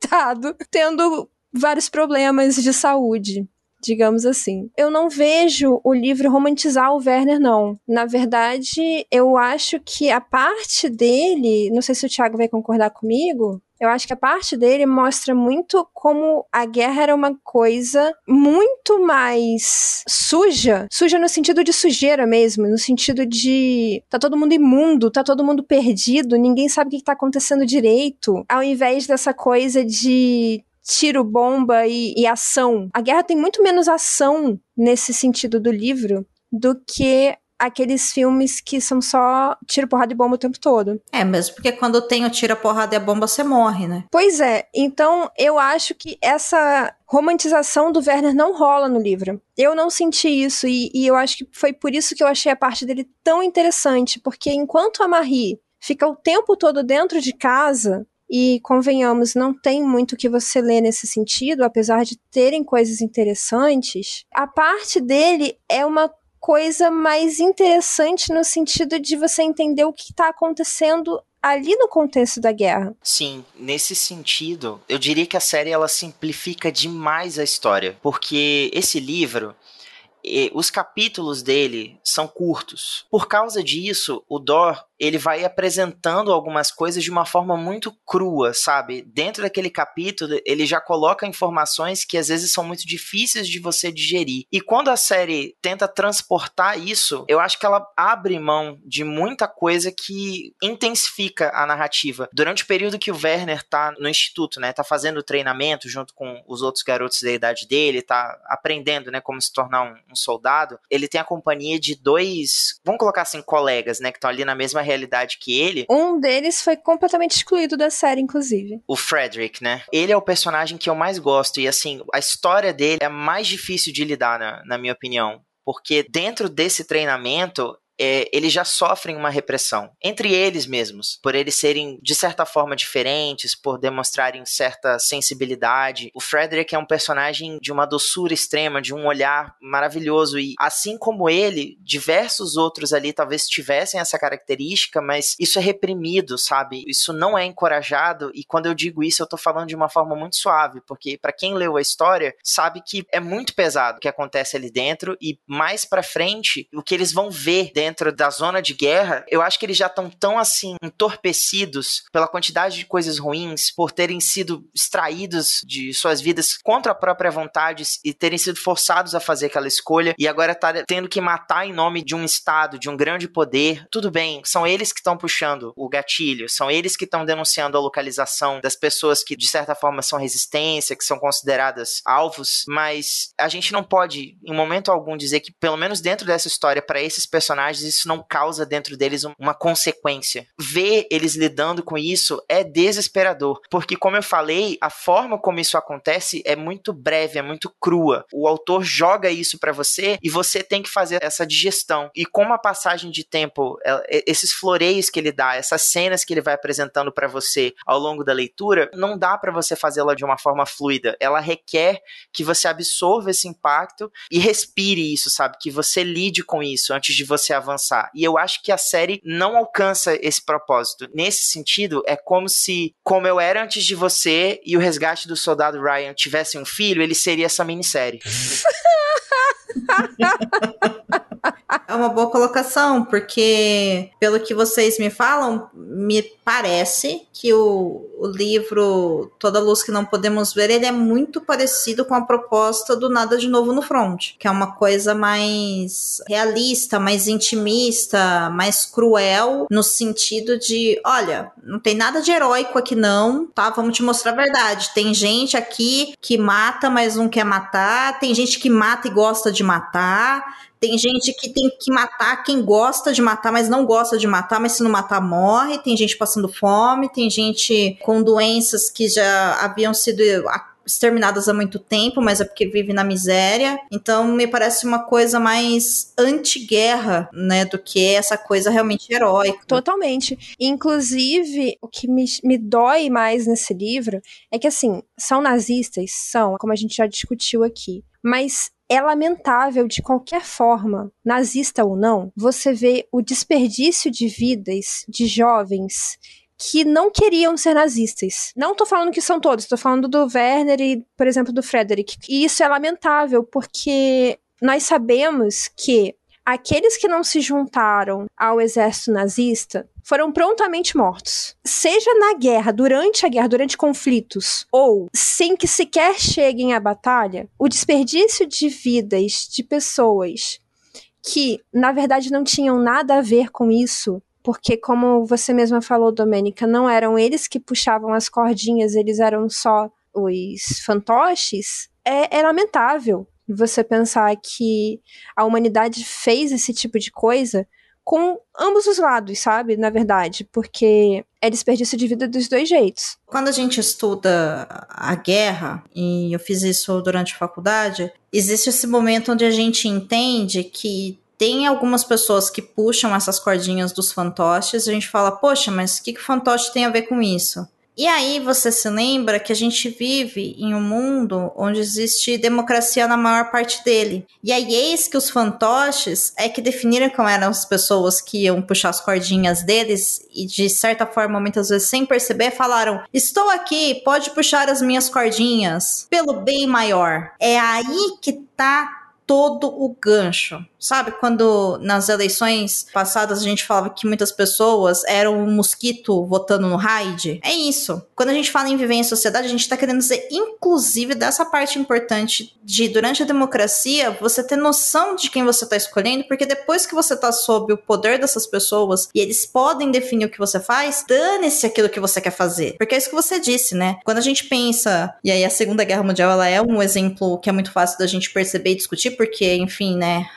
tendo vários problemas de saúde digamos assim. Eu não vejo o livro romantizar o Werner, não. Na verdade, eu acho que a parte dele, não sei se o Thiago vai concordar comigo, eu acho que a parte dele mostra muito como a guerra era uma coisa muito mais suja. Suja no sentido de sujeira mesmo, no sentido de tá todo mundo imundo, tá todo mundo perdido, ninguém sabe o que tá acontecendo direito. Ao invés dessa coisa de tiro, bomba e, e ação. A guerra tem muito menos ação nesse sentido do livro do que aqueles filmes que são só tiro, porrada e bomba o tempo todo. É, mesmo porque quando tem o tiro, porrada e a bomba, você morre, né? Pois é. Então, eu acho que essa romantização do Werner não rola no livro. Eu não senti isso e, e eu acho que foi por isso que eu achei a parte dele tão interessante, porque enquanto a Marie fica o tempo todo dentro de casa, e convenhamos, não tem muito que você ler nesse sentido, apesar de terem coisas interessantes. A parte dele é uma coisa mais interessante no sentido de você entender o que está acontecendo ali no contexto da guerra. Sim, nesse sentido, eu diria que a série ela simplifica demais a história, porque esse livro os capítulos dele são curtos. Por causa disso, o Dor ele vai apresentando algumas coisas de uma forma muito crua, sabe? Dentro daquele capítulo, ele já coloca informações que às vezes são muito difíceis de você digerir. E quando a série tenta transportar isso, eu acho que ela abre mão de muita coisa que intensifica a narrativa. Durante o período que o Werner tá no instituto, né, tá fazendo treinamento junto com os outros garotos da idade dele, tá aprendendo, né, como se tornar um, um soldado, ele tem a companhia de dois, vamos colocar assim, colegas, né, que estão ali na mesma realidade que ele. Um deles foi completamente excluído da série, inclusive. O Frederick, né? Ele é o personagem que eu mais gosto. E assim, a história dele é mais difícil de lidar, na, na minha opinião. Porque dentro desse treinamento, é, eles já sofrem uma repressão entre eles mesmos, por eles serem de certa forma diferentes, por demonstrarem certa sensibilidade. O Frederick é um personagem de uma doçura extrema, de um olhar maravilhoso e assim como ele, diversos outros ali talvez tivessem essa característica, mas isso é reprimido, sabe? Isso não é encorajado e quando eu digo isso eu tô falando de uma forma muito suave, porque para quem leu a história sabe que é muito pesado o que acontece ali dentro e mais para frente o que eles vão ver dentro da zona de guerra, eu acho que eles já estão tão assim entorpecidos pela quantidade de coisas ruins, por terem sido extraídos de suas vidas contra a própria vontade e terem sido forçados a fazer aquela escolha e agora tá tendo que matar em nome de um estado, de um grande poder. Tudo bem, são eles que estão puxando o gatilho, são eles que estão denunciando a localização das pessoas que de certa forma são resistência, que são consideradas alvos, mas a gente não pode em momento algum dizer que pelo menos dentro dessa história para esses personagens isso não causa dentro deles uma consequência. Ver eles lidando com isso é desesperador, porque como eu falei, a forma como isso acontece é muito breve, é muito crua. O autor joga isso para você e você tem que fazer essa digestão. E com a passagem de tempo, esses floreios que ele dá, essas cenas que ele vai apresentando para você ao longo da leitura, não dá para você fazê-la de uma forma fluida. Ela requer que você absorva esse impacto e respire isso, sabe? Que você lide com isso antes de você avançar. E eu acho que a série não alcança esse propósito. Nesse sentido, é como se, como eu era antes de você e o resgate do soldado Ryan tivessem um filho, ele seria essa minissérie. É uma boa colocação, porque pelo que vocês me falam, me parece que o, o livro Toda Luz que Não Podemos Ver, ele é muito parecido com a proposta do Nada de Novo no Front, que é uma coisa mais realista, mais intimista, mais cruel, no sentido de, olha, não tem nada de heróico aqui não, tá? Vamos te mostrar a verdade. Tem gente aqui que mata, mas não quer matar, tem gente que mata e gosta de matar, tem gente que tem que matar quem gosta de matar, mas não gosta de matar, mas se não matar, morre. Tem gente passando fome, tem gente com doenças que já haviam sido exterminadas há muito tempo, mas é porque vive na miséria. Então me parece uma coisa mais anti-guerra, né, do que essa coisa realmente heróica. Totalmente. Inclusive, o que me, me dói mais nesse livro é que assim, são nazistas, são, como a gente já discutiu aqui, mas é lamentável de qualquer forma, nazista ou não, você vê o desperdício de vidas de jovens que não queriam ser nazistas. Não tô falando que são todos, tô falando do Werner e, por exemplo, do Frederick. E isso é lamentável, porque nós sabemos que aqueles que não se juntaram ao exército nazista foram prontamente mortos. Seja na guerra, durante a guerra, durante conflitos, ou sem que sequer cheguem à batalha, o desperdício de vidas de pessoas que, na verdade, não tinham nada a ver com isso, porque, como você mesma falou, Domênica, não eram eles que puxavam as cordinhas, eles eram só os fantoches, é, é lamentável você pensar que a humanidade fez esse tipo de coisa com ambos os lados, sabe? Na verdade, porque é desperdício de vida dos dois jeitos. Quando a gente estuda a guerra, e eu fiz isso durante a faculdade, existe esse momento onde a gente entende que tem algumas pessoas que puxam essas cordinhas dos fantoches e a gente fala, poxa, mas o que, que o fantoche tem a ver com isso? E aí você se lembra que a gente vive em um mundo onde existe democracia na maior parte dele. E aí eis que os fantoches é que definiram como eram as pessoas que iam puxar as cordinhas deles e de certa forma, muitas vezes sem perceber, falaram: "Estou aqui, pode puxar as minhas cordinhas pelo bem maior". É aí que tá todo o gancho. Sabe quando nas eleições passadas a gente falava que muitas pessoas eram um mosquito votando no Raid? É isso. Quando a gente fala em viver em sociedade, a gente está querendo dizer, inclusive, dessa parte importante de, durante a democracia, você ter noção de quem você está escolhendo, porque depois que você está sob o poder dessas pessoas e eles podem definir o que você faz, dane-se aquilo que você quer fazer. Porque é isso que você disse, né? Quando a gente pensa, e aí a Segunda Guerra Mundial ela é um exemplo que é muito fácil da gente perceber e discutir, porque, enfim, né,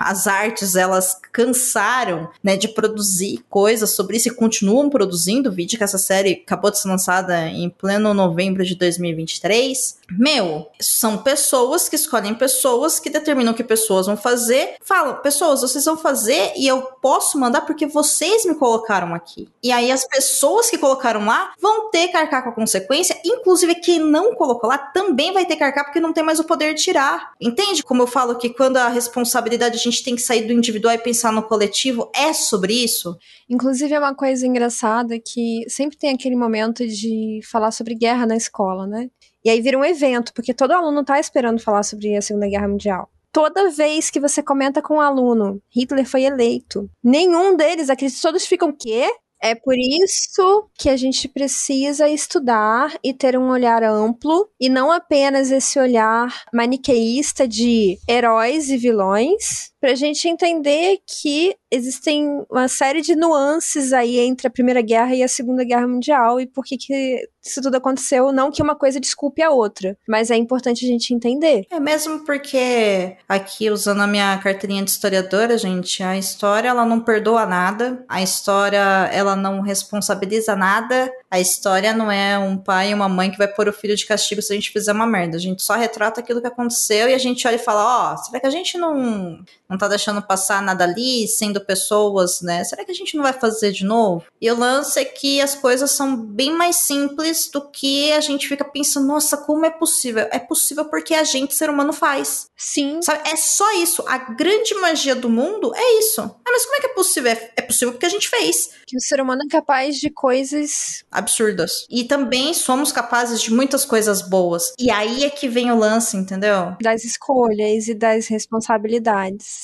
as artes elas cansaram, né, de produzir coisas sobre isso e continuam produzindo. Vídeo que essa série acabou de ser lançada em pleno novembro de 2023. Meu, são pessoas que escolhem pessoas que determinam o que pessoas vão fazer. Falam, pessoas, vocês vão fazer e eu posso mandar porque vocês me colocaram aqui. E aí as pessoas que colocaram lá vão ter que arcar com a consequência, inclusive quem não colocou lá também vai ter que arcar porque não tem mais o poder de tirar. Entende como eu falo que quando a responsabilidade a gente tem que sair do individual e pensar no coletivo, é sobre isso? Inclusive, é uma coisa engraçada que sempre tem aquele momento de falar sobre guerra na escola, né? E aí vira um evento, porque todo aluno tá esperando falar sobre a Segunda Guerra Mundial. Toda vez que você comenta com um aluno, Hitler foi eleito, nenhum deles acredita, todos ficam, o quê? É por isso que a gente precisa estudar e ter um olhar amplo e não apenas esse olhar maniqueísta de heróis e vilões, para a gente entender que existem uma série de nuances aí entre a Primeira Guerra e a Segunda Guerra Mundial e por que, que isso tudo aconteceu. Não que uma coisa desculpe a outra, mas é importante a gente entender. É mesmo porque aqui, usando a minha carteirinha de historiadora, gente, a história ela não perdoa nada, a história ela não responsabiliza nada, a história não é um pai e uma mãe que vai pôr o filho de castigo se a gente fizer uma merda. A gente só retrata aquilo que aconteceu e a gente olha e fala: ó, oh, será que a gente não, não tá deixando passar nada ali, sendo pessoas, né? Será que a gente não vai fazer de novo? E o lance é que as coisas são bem mais simples do que a gente fica pensando: nossa, como é possível? É possível porque a gente, ser humano, faz. Sim. Sabe? É só isso. A grande magia do mundo é isso. Ah, mas como é que é possível? É, é possível porque a gente fez. Que o ser humano é capaz de coisas absurdas. E também somos capazes de muitas coisas boas. E aí é que vem o lance, entendeu? Das escolhas e das responsabilidades.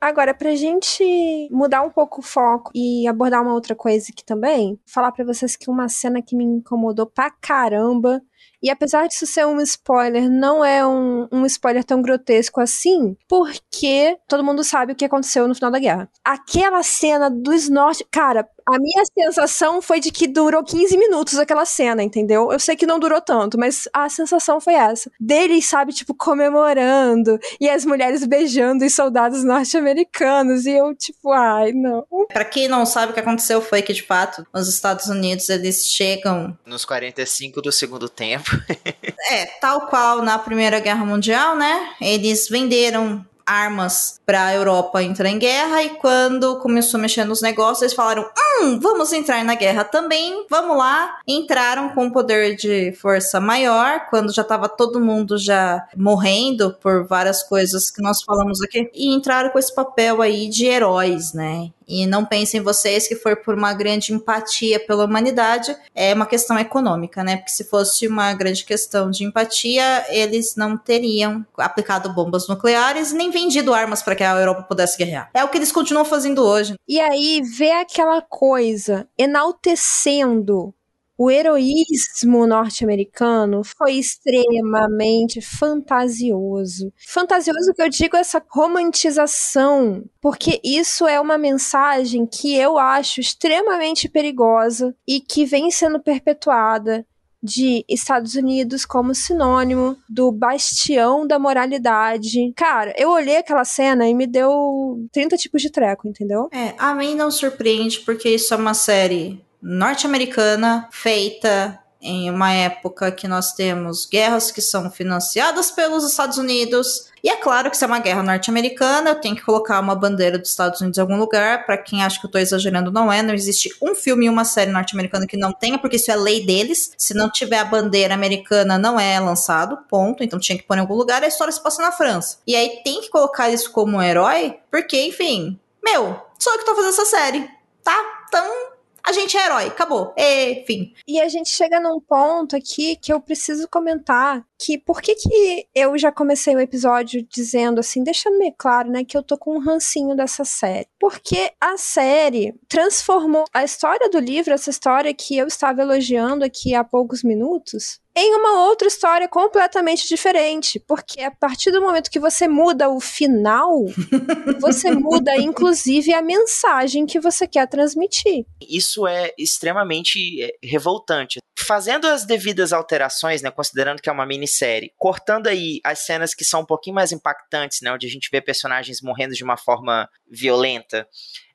Agora, pra gente mudar um pouco o foco e abordar uma outra coisa aqui também, falar para vocês que uma cena que me incomodou pra caramba e apesar disso ser um spoiler, não é um, um spoiler tão grotesco assim, porque todo mundo sabe o que aconteceu no final da guerra. Aquela cena dos norte. Cara, a minha sensação foi de que durou 15 minutos aquela cena, entendeu? Eu sei que não durou tanto, mas a sensação foi essa. Deles, sabe, tipo, comemorando e as mulheres beijando os soldados norte-americanos e eu, tipo, ai, não. Pra quem não sabe o que aconteceu foi que, de fato, os Estados Unidos, eles chegam... Nos 45 do segundo tempo. é, tal qual na Primeira Guerra Mundial, né? Eles venderam armas para a Europa entrar em guerra e quando começou a mexer nos negócios, eles falaram: "Hum, vamos entrar na guerra também. Vamos lá". Entraram com poder de força maior, quando já estava todo mundo já morrendo por várias coisas que nós falamos aqui, e entraram com esse papel aí de heróis, né? E não pensem vocês que foi por uma grande empatia pela humanidade, é uma questão econômica, né? Porque se fosse uma grande questão de empatia, eles não teriam aplicado bombas nucleares nem vendido armas para que a Europa pudesse guerrear. É o que eles continuam fazendo hoje. E aí, ver aquela coisa enaltecendo o heroísmo norte-americano foi extremamente fantasioso. Fantasioso que eu digo essa romantização, porque isso é uma mensagem que eu acho extremamente perigosa e que vem sendo perpetuada de Estados Unidos como sinônimo do bastião da moralidade. Cara, eu olhei aquela cena e me deu 30 tipos de treco, entendeu? É, a mim não surpreende porque isso é uma série norte-americana feita em uma época que nós temos guerras que são financiadas pelos Estados Unidos. E é claro que se é uma guerra norte-americana, eu tenho que colocar uma bandeira dos Estados Unidos em algum lugar. Para quem acha que eu tô exagerando, não é. Não existe um filme e uma série norte-americana que não tenha, porque isso é lei deles. Se não tiver a bandeira americana, não é lançado, ponto. Então tinha que pôr em algum lugar. A história se passa na França. E aí tem que colocar isso como um herói, porque, enfim, meu, sou eu que tô fazendo essa série, tá? Então a gente é herói, acabou. Enfim. E a gente chega num ponto aqui que eu preciso comentar que por que que eu já comecei o episódio dizendo assim, deixando meio claro, né, que eu tô com um rancinho dessa série. Porque a série transformou a história do livro, essa história que eu estava elogiando aqui há poucos minutos, em uma outra história completamente diferente. Porque a partir do momento que você muda o final, você muda inclusive a mensagem que você quer transmitir. Isso é extremamente é, revoltante. Fazendo as devidas alterações, né, considerando que é uma minissérie, cortando aí as cenas que são um pouquinho mais impactantes, né, onde a gente vê personagens morrendo de uma forma violenta.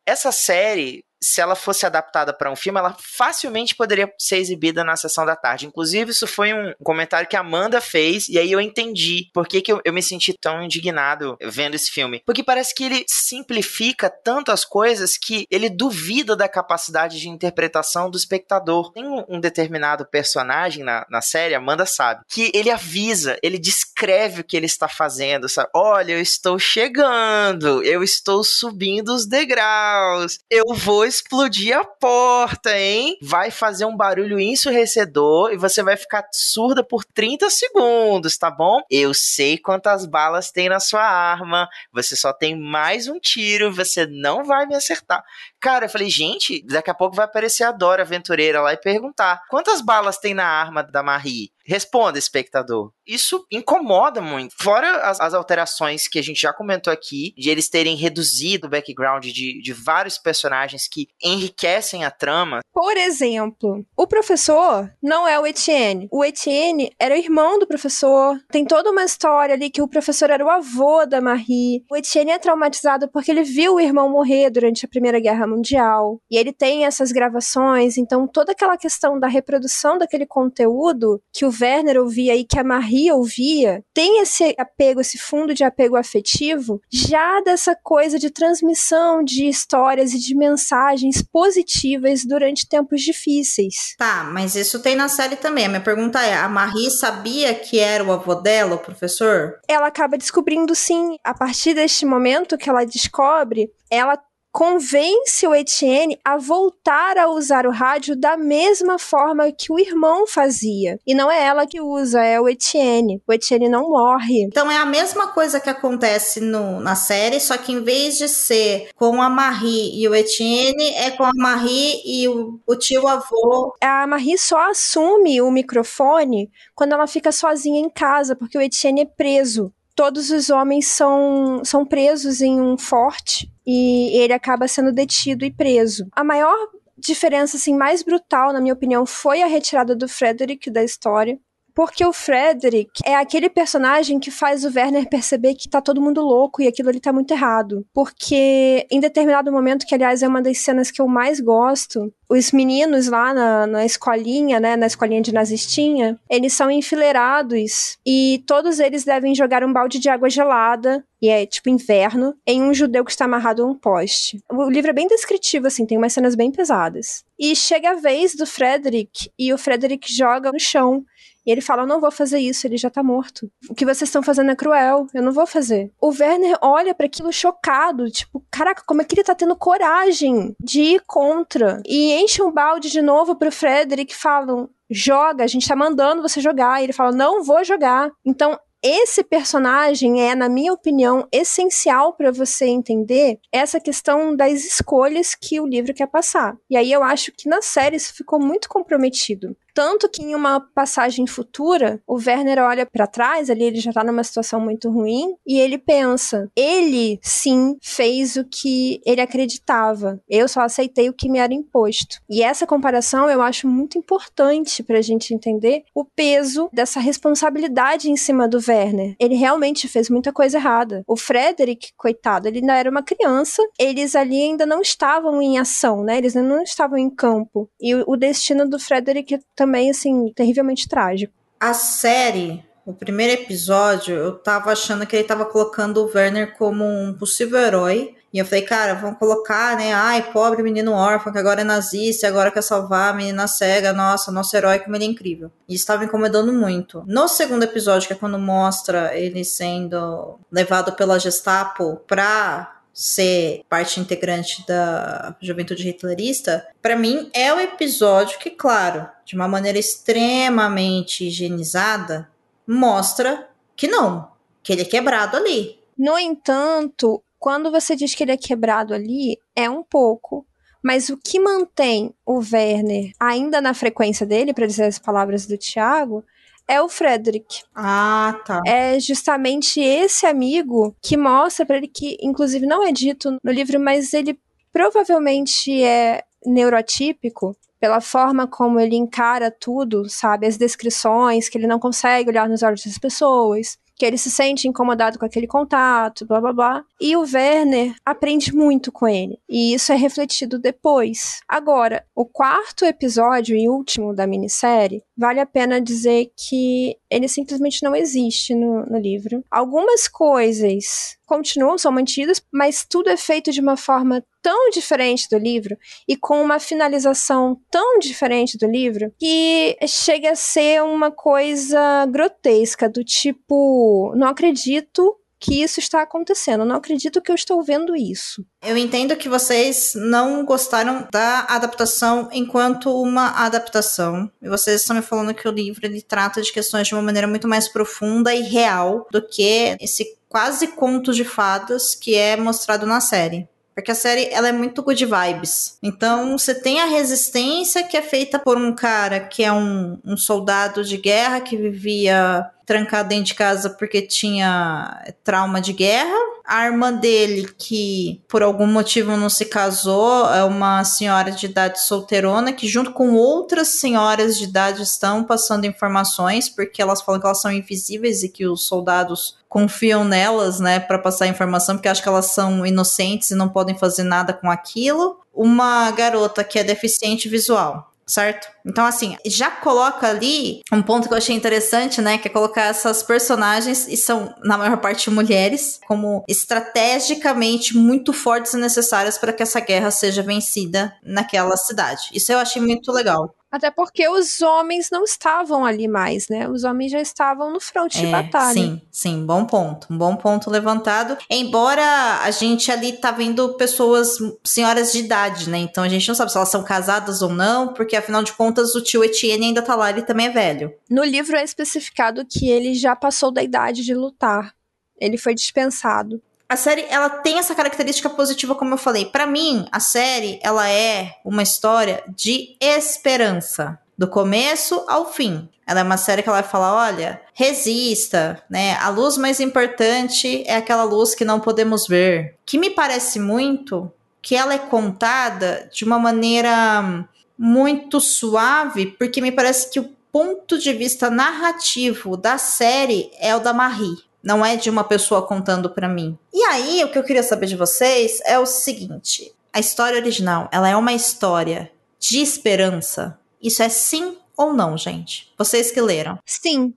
Essa série se ela fosse adaptada para um filme, ela facilmente poderia ser exibida na sessão da tarde. Inclusive, isso foi um comentário que a Amanda fez, e aí eu entendi por que, que eu, eu me senti tão indignado vendo esse filme. Porque parece que ele simplifica tanto as coisas que ele duvida da capacidade de interpretação do espectador. Tem um, um determinado personagem na, na série, Amanda sabe, que ele avisa, ele descreve o que ele está fazendo, sabe? Olha, eu estou chegando, eu estou subindo os degraus, eu vou explodir a porta, hein? Vai fazer um barulho ensurdecedor e você vai ficar surda por 30 segundos, tá bom? Eu sei quantas balas tem na sua arma, você só tem mais um tiro, você não vai me acertar. Cara, eu falei, gente, daqui a pouco vai aparecer a Dora Aventureira lá e perguntar: quantas balas tem na arma da Marie? Responda, espectador. Isso incomoda muito. Fora as, as, alterações que a gente já comentou aqui, de eles terem reduzido o background de, de vários personagens que enriquecem a trama. Por exemplo, o professor não é o Etienne. O Etienne era o irmão do professor. Tem toda uma história ali que o professor era o avô da Marie. O Etienne é traumatizado porque ele viu o irmão morrer durante a Primeira Guerra Mundial. E ele tem essas gravações, então toda aquela questão da reprodução daquele conteúdo que o Werner ouvia e que a Marie ouvia, tem esse apego, esse fundo de apego afetivo, já dessa coisa de transmissão de histórias e de mensagens positivas durante tempos difíceis. Tá, mas isso tem na série também. A minha pergunta é: a Marie sabia que era o avô dela, o professor? Ela acaba descobrindo sim. A partir deste momento que ela descobre, ela convence o Etienne a voltar a usar o rádio da mesma forma que o irmão fazia. E não é ela que usa, é o Etienne. O Etienne não morre. Então é a mesma coisa que acontece no, na série, só que em vez de ser com a Marie e o Etienne, é com a Marie e o, o tio avô. A Marie só assume o microfone quando ela fica sozinha em casa, porque o Etienne é preso todos os homens são, são presos em um forte e ele acaba sendo detido e preso. A maior diferença assim mais brutal, na minha opinião, foi a retirada do Frederick da história. Porque o Frederick é aquele personagem que faz o Werner perceber que tá todo mundo louco e aquilo ali tá muito errado. Porque em determinado momento, que aliás é uma das cenas que eu mais gosto, os meninos lá na, na escolinha, né, na escolinha de nazistinha, eles são enfileirados e todos eles devem jogar um balde de água gelada, e é tipo inverno, em um judeu que está amarrado a um poste. O livro é bem descritivo, assim, tem umas cenas bem pesadas. E chega a vez do Frederick, e o Frederick joga no chão. E ele fala: Eu não vou fazer isso, ele já tá morto. O que vocês estão fazendo é cruel, eu não vou fazer. O Werner olha para aquilo chocado, tipo, caraca, como é que ele tá tendo coragem de ir contra? E enche um balde de novo pro Frederick falam: Joga, a gente tá mandando você jogar. E ele fala: Não vou jogar. Então esse personagem é, na minha opinião, essencial para você entender essa questão das escolhas que o livro quer passar. E aí eu acho que na série isso ficou muito comprometido. Tanto que em uma passagem futura, o Werner olha para trás, ali ele já tá numa situação muito ruim, e ele pensa: ele sim fez o que ele acreditava. Eu só aceitei o que me era imposto. E essa comparação eu acho muito importante pra gente entender o peso dessa responsabilidade em cima do Werner. Ele realmente fez muita coisa errada. O Frederick, coitado, ele ainda era uma criança, eles ali ainda não estavam em ação, né? Eles ainda não estavam em campo. E o destino do Frederick também, assim, terrivelmente trágico. A série, o primeiro episódio, eu tava achando que ele tava colocando o Werner como um possível herói. E eu falei, cara, vamos colocar, né? Ai, pobre menino órfão, que agora é nazista, agora quer salvar a menina cega. Nossa, nosso herói, como ele é incrível. E estava incomodando muito. No segundo episódio, que é quando mostra ele sendo levado pela Gestapo pra ser parte integrante da juventude hitlerista, para mim é o episódio que, claro, de uma maneira extremamente higienizada, mostra que não, que ele é quebrado ali. No entanto, quando você diz que ele é quebrado ali, é um pouco. Mas o que mantém o Werner ainda na frequência dele, para dizer as palavras do Tiago, é o Frederick. Ah, tá. É justamente esse amigo que mostra para ele que, inclusive, não é dito no livro, mas ele provavelmente é neurotípico pela forma como ele encara tudo, sabe? As descrições, que ele não consegue olhar nos olhos das pessoas, que ele se sente incomodado com aquele contato, blá blá blá. E o Werner aprende muito com ele. E isso é refletido depois. Agora, o quarto episódio e último da minissérie, vale a pena dizer que ele simplesmente não existe no, no livro. Algumas coisas continuam, são mantidas, mas tudo é feito de uma forma tão diferente do livro e com uma finalização tão diferente do livro que chega a ser uma coisa grotesca, do tipo, não acredito que isso está acontecendo. não acredito que eu estou vendo isso. Eu entendo que vocês não gostaram da adaptação enquanto uma adaptação. E vocês estão me falando que o livro ele trata de questões de uma maneira muito mais profunda e real do que esse quase conto de fadas que é mostrado na série. Porque a série ela é muito good vibes. Então você tem a resistência que é feita por um cara que é um, um soldado de guerra que vivia trancado dentro de casa porque tinha trauma de guerra. A irmã dele, que por algum motivo não se casou, é uma senhora de idade solteirona que, junto com outras senhoras de idade, estão passando informações porque elas falam que elas são invisíveis e que os soldados confiam nelas, né, para passar informação porque acham que elas são inocentes e não podem fazer nada com aquilo. Uma garota que é deficiente visual certo? Então, assim, já coloca ali um ponto que eu achei interessante, né? Que é colocar essas personagens, e são, na maior parte, mulheres, como estrategicamente muito fortes e necessárias para que essa guerra seja vencida naquela cidade. Isso eu achei muito legal. Até porque os homens não estavam ali mais, né? Os homens já estavam no fronte é, de batalha. Sim, sim, bom ponto. Um bom ponto levantado. Embora a gente ali tá vendo pessoas, senhoras de idade, né? Então a gente não sabe se elas são casadas ou não, porque afinal de contas o tio Etienne ainda tá lá, ele também é velho. No livro é especificado que ele já passou da idade de lutar. Ele foi dispensado a série ela tem essa característica positiva, como eu falei. Para mim, a série ela é uma história de esperança, do começo ao fim. Ela é uma série que ela vai falar, olha, resista, né? A luz mais importante é aquela luz que não podemos ver. Que me parece muito que ela é contada de uma maneira muito suave, porque me parece que o ponto de vista narrativo da série é o da Marie não é de uma pessoa contando para mim. E aí, o que eu queria saber de vocês é o seguinte: a história original, ela é uma história de esperança. Isso é sim ou não, gente? Vocês que leram. Sim.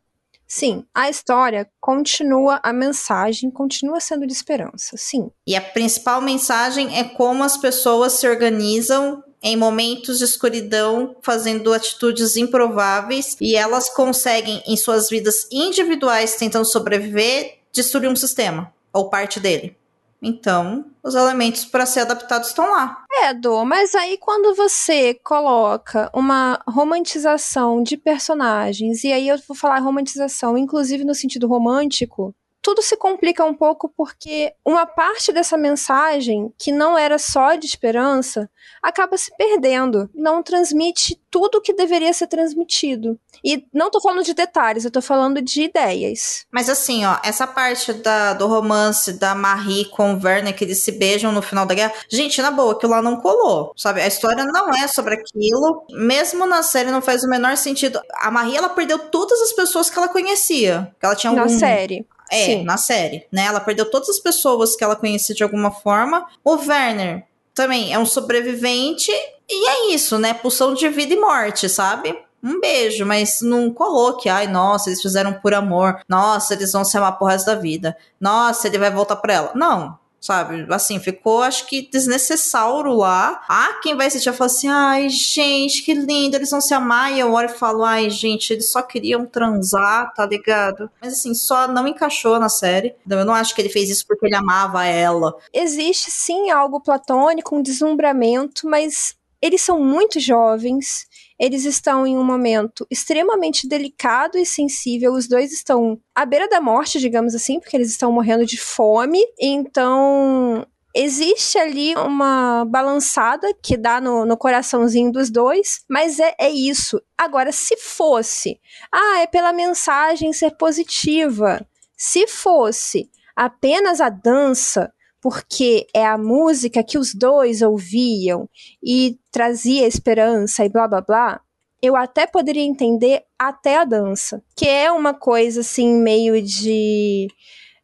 Sim, a história continua, a mensagem continua sendo de esperança, sim. E a principal mensagem é como as pessoas se organizam em momentos de escuridão, fazendo atitudes improváveis, e elas conseguem, em suas vidas individuais, tentando sobreviver, destruir um sistema ou parte dele. Então, os elementos para ser adaptados estão lá. É, Dô, mas aí quando você coloca uma romantização de personagens, e aí eu vou falar romantização, inclusive no sentido romântico, tudo se complica um pouco porque uma parte dessa mensagem, que não era só de esperança, acaba se perdendo. Não transmite tudo o que deveria ser transmitido. E não tô falando de detalhes, eu tô falando de ideias. Mas assim, ó, essa parte da, do romance da Marie com o Werner, que eles se beijam no final da guerra, gente, na boa, aquilo lá não colou, sabe? A história não é sobre aquilo. Mesmo na série não faz o menor sentido. A Marie, ela perdeu todas as pessoas que ela conhecia. Que ela tinha algum... Na série. É, Sim. na série, né? Ela perdeu todas as pessoas que ela conhecia de alguma forma. O Werner também é um sobrevivente e é isso, né? Pulsão de vida e morte, sabe? Um beijo, mas não coloque, ai, nossa, eles fizeram por amor. Nossa, eles vão se amar pro resto da vida. Nossa, ele vai voltar pra ela. Não, sabe? Assim, ficou, acho que, desnecessário lá. Ah, quem vai assistir vai falar assim, ai, gente, que lindo, eles vão se amar. E eu olho e falo, ai, gente, eles só queriam transar, tá ligado? Mas, assim, só não encaixou na série. Eu não acho que ele fez isso porque ele amava ela. Existe, sim, algo platônico, um deslumbramento, mas eles são muito jovens eles estão em um momento extremamente delicado e sensível. Os dois estão à beira da morte, digamos assim, porque eles estão morrendo de fome. Então, existe ali uma balançada que dá no, no coraçãozinho dos dois, mas é, é isso. Agora, se fosse, ah, é pela mensagem ser positiva. Se fosse apenas a dança, porque é a música que os dois ouviam e trazia esperança e blá blá blá, eu até poderia entender até a dança, que é uma coisa assim meio de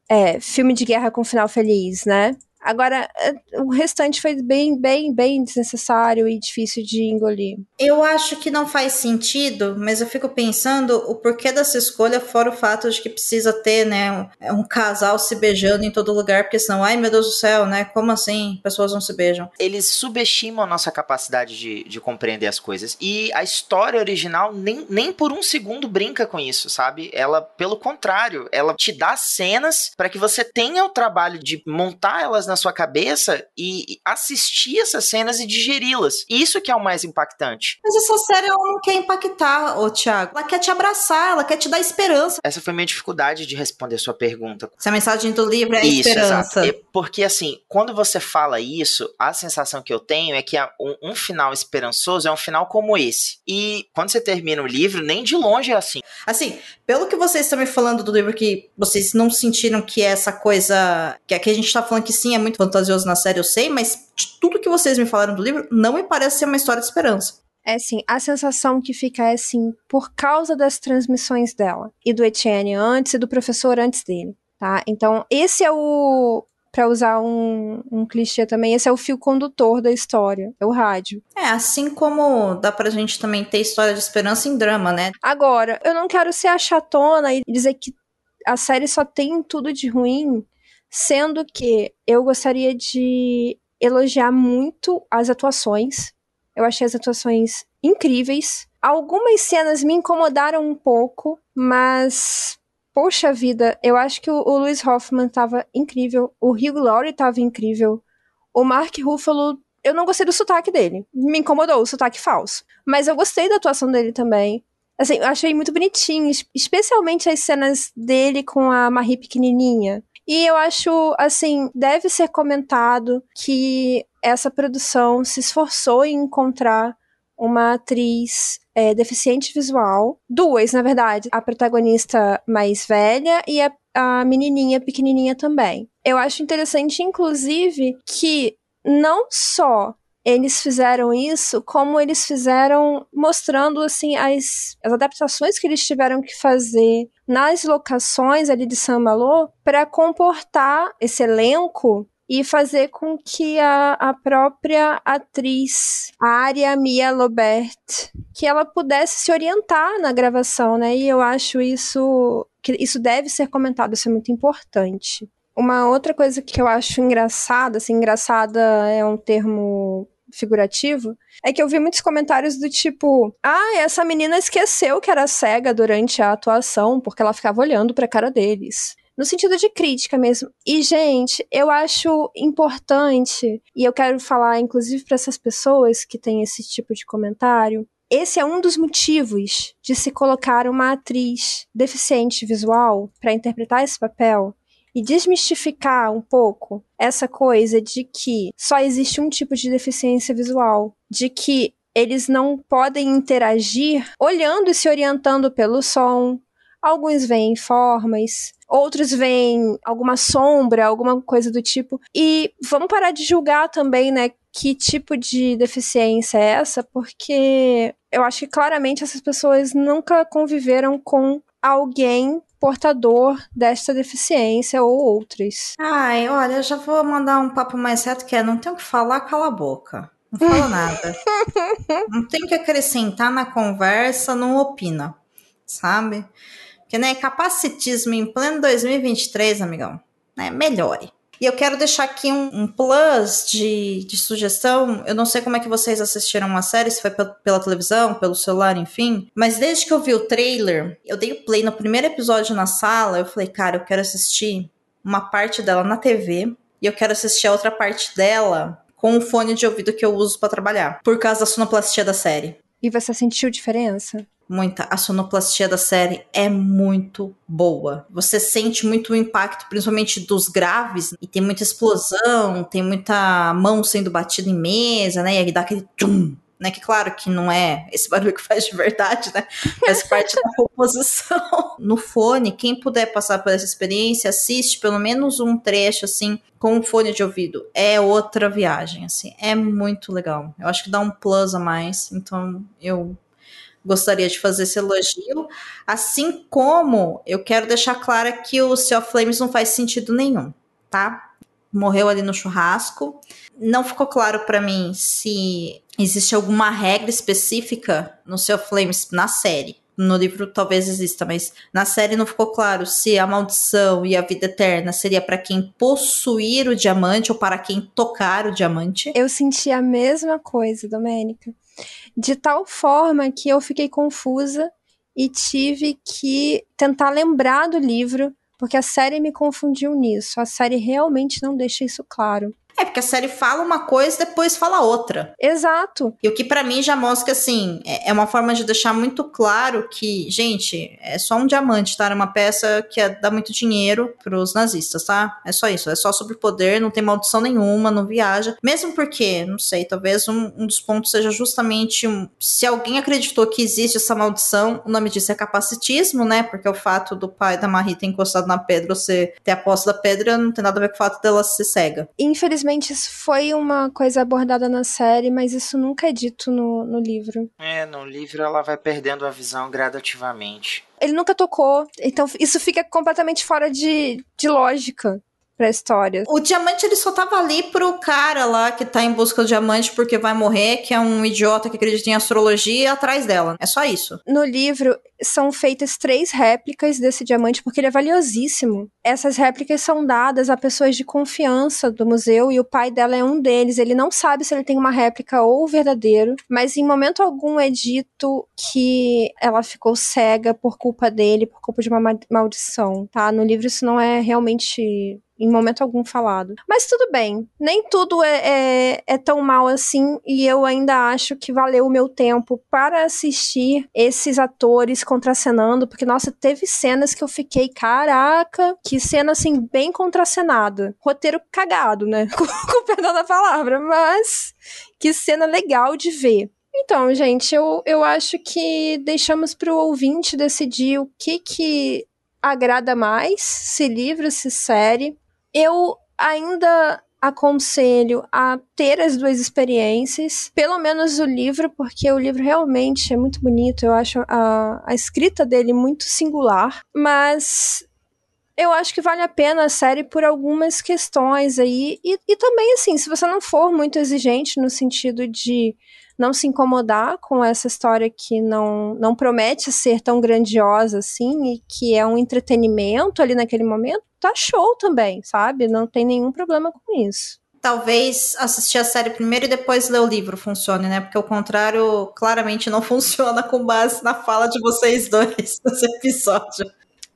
é, filme de guerra com final feliz, né? Agora, é, o restante foi bem, bem, bem desnecessário e difícil de engolir. Eu acho que não faz sentido, mas eu fico pensando o porquê dessa escolha, fora o fato de que precisa ter, né, um, um casal se beijando em todo lugar, porque senão, ai meu Deus do céu, né? Como assim pessoas não se beijam? Eles subestimam a nossa capacidade de, de compreender as coisas. E a história original nem, nem por um segundo brinca com isso, sabe? Ela, pelo contrário, ela te dá cenas para que você tenha o trabalho de montar elas na na sua cabeça e assistir essas cenas e digeri-las. Isso que é o mais impactante. Mas essa série ela não quer impactar, ô Thiago. Ela quer te abraçar, ela quer te dar esperança. Essa foi minha dificuldade de responder a sua pergunta. Se a mensagem do livro é isso, esperança. Exato. Porque assim, quando você fala isso, a sensação que eu tenho é que um, um final esperançoso é um final como esse. E quando você termina o livro, nem de longe é assim. Assim, pelo que vocês estão me falando do livro que vocês não sentiram que é essa coisa que aqui a gente tá falando que sim, é muito fantasioso na série, eu sei, mas de tudo que vocês me falaram do livro, não me parece ser uma história de esperança. É assim, a sensação que fica é assim, por causa das transmissões dela e do Etienne antes e do professor antes dele, tá? Então, esse é o. Pra usar um, um clichê também, esse é o fio condutor da história, é o rádio. É, assim como dá pra gente também ter história de esperança em drama, né? Agora, eu não quero ser a chatona e dizer que a série só tem tudo de ruim, Sendo que eu gostaria de elogiar muito as atuações. Eu achei as atuações incríveis. Algumas cenas me incomodaram um pouco, mas poxa vida, eu acho que o, o Louis Hoffman tava incrível, o Hugh Laurie tava incrível, o Mark Ruffalo, eu não gostei do sotaque dele, me incomodou o sotaque falso, mas eu gostei da atuação dele também. Assim, eu achei muito bonitinho, especialmente as cenas dele com a Marie pequenininha. E eu acho, assim, deve ser comentado que essa produção se esforçou em encontrar uma atriz é, deficiente visual, duas, na verdade, a protagonista mais velha e a, a menininha pequenininha também. Eu acho interessante, inclusive, que não só eles fizeram isso, como eles fizeram mostrando assim as, as adaptações que eles tiveram que fazer nas locações ali de São Malo para comportar esse elenco e fazer com que a, a própria atriz, a Aria Mia Lobert, que ela pudesse se orientar na gravação, né? E eu acho isso que isso deve ser comentado, isso é muito importante. Uma outra coisa que eu acho engraçada, assim, engraçada é um termo figurativo, é que eu vi muitos comentários do tipo: ah, essa menina esqueceu que era cega durante a atuação, porque ela ficava olhando pra cara deles. No sentido de crítica mesmo. E, gente, eu acho importante, e eu quero falar, inclusive, para essas pessoas que têm esse tipo de comentário, esse é um dos motivos de se colocar uma atriz deficiente visual para interpretar esse papel e desmistificar um pouco essa coisa de que só existe um tipo de deficiência visual, de que eles não podem interagir olhando e se orientando pelo som. Alguns veem formas, outros veem alguma sombra, alguma coisa do tipo. E vamos parar de julgar também, né, que tipo de deficiência é essa, porque eu acho que claramente essas pessoas nunca conviveram com alguém portador desta deficiência ou outras. Ai, olha, eu já vou mandar um papo mais reto que é, não tem o que falar, cala a boca. Não fala nada. não tem que acrescentar na conversa, não opina. Sabe? Que nem né, capacitismo em pleno 2023, amigão. Né? Melhore. E eu quero deixar aqui um, um plus de, de, sugestão. Eu não sei como é que vocês assistiram a série, se foi pela televisão, pelo celular, enfim. Mas desde que eu vi o trailer, eu dei o play no primeiro episódio na sala. Eu falei, cara, eu quero assistir uma parte dela na TV e eu quero assistir a outra parte dela com o fone de ouvido que eu uso para trabalhar, por causa da sonoplastia da série. E você sentiu diferença? muita. A sonoplastia da série é muito boa. Você sente muito o impacto, principalmente dos graves, e tem muita explosão, tem muita mão sendo batida em mesa, né? E aí dá aquele tum, né? Que claro que não é esse barulho que faz de verdade, né? Faz parte da composição. No fone, quem puder passar por essa experiência, assiste pelo menos um trecho, assim, com um fone de ouvido. É outra viagem, assim. É muito legal. Eu acho que dá um plus a mais. Então, eu gostaria de fazer esse elogio, assim como eu quero deixar claro que o Sea of Flames não faz sentido nenhum, tá? Morreu ali no churrasco. Não ficou claro para mim se existe alguma regra específica no of Flames na série. No livro talvez exista, mas na série não ficou claro se a maldição e a vida eterna seria para quem possuir o diamante ou para quem tocar o diamante. Eu senti a mesma coisa, Domênica de tal forma que eu fiquei confusa e tive que tentar lembrar do livro, porque a série me confundiu nisso. A série realmente não deixa isso claro. É, porque a série fala uma coisa depois fala outra. Exato. E o que para mim já mostra que, assim, é, é uma forma de deixar muito claro que, gente, é só um diamante, tá? É uma peça que dá muito dinheiro pros nazistas, tá? É só isso. É só sobre poder, não tem maldição nenhuma, não viaja. Mesmo porque, não sei, talvez um, um dos pontos seja justamente um, se alguém acreditou que existe essa maldição, o nome disso é capacitismo, né? Porque o fato do pai da Marie ter encostado na pedra ser ter a posse da pedra não tem nada a ver com o fato dela ser cega. Infelizmente, Infelizmente, isso foi uma coisa abordada na série, mas isso nunca é dito no, no livro. É, no livro ela vai perdendo a visão gradativamente. Ele nunca tocou, então isso fica completamente fora de, de lógica pra história. O diamante ele só tava ali pro cara lá que tá em busca do diamante porque vai morrer, que é um idiota que acredita em astrologia, atrás dela. É só isso. No livro são feitas três réplicas desse diamante porque ele é valiosíssimo. Essas réplicas são dadas a pessoas de confiança do museu e o pai dela é um deles. Ele não sabe se ele tem uma réplica ou verdadeiro, mas em momento algum é dito que ela ficou cega por culpa dele, por culpa de uma maldição, tá? No livro isso não é realmente em momento algum falado. Mas tudo bem, nem tudo é, é, é, tão mal assim, e eu ainda acho que valeu o meu tempo para assistir esses atores contracenando, porque, nossa, teve cenas que eu fiquei, caraca, que cena assim, bem contracenada. Roteiro cagado, né? com, com perdão da palavra, mas que cena legal de ver. Então, gente, eu, eu acho que deixamos para o ouvinte decidir o que que agrada mais, se livro, se série. Eu ainda aconselho a ter as duas experiências, pelo menos o livro, porque o livro realmente é muito bonito, eu acho a, a escrita dele muito singular, mas eu acho que vale a pena a série por algumas questões aí, e, e também, assim, se você não for muito exigente no sentido de não se incomodar com essa história que não, não promete ser tão grandiosa assim e que é um entretenimento ali naquele momento, tá show também, sabe? Não tem nenhum problema com isso. Talvez assistir a série primeiro e depois ler o livro funcione, né? Porque o contrário claramente não funciona com base na fala de vocês dois nesse episódio.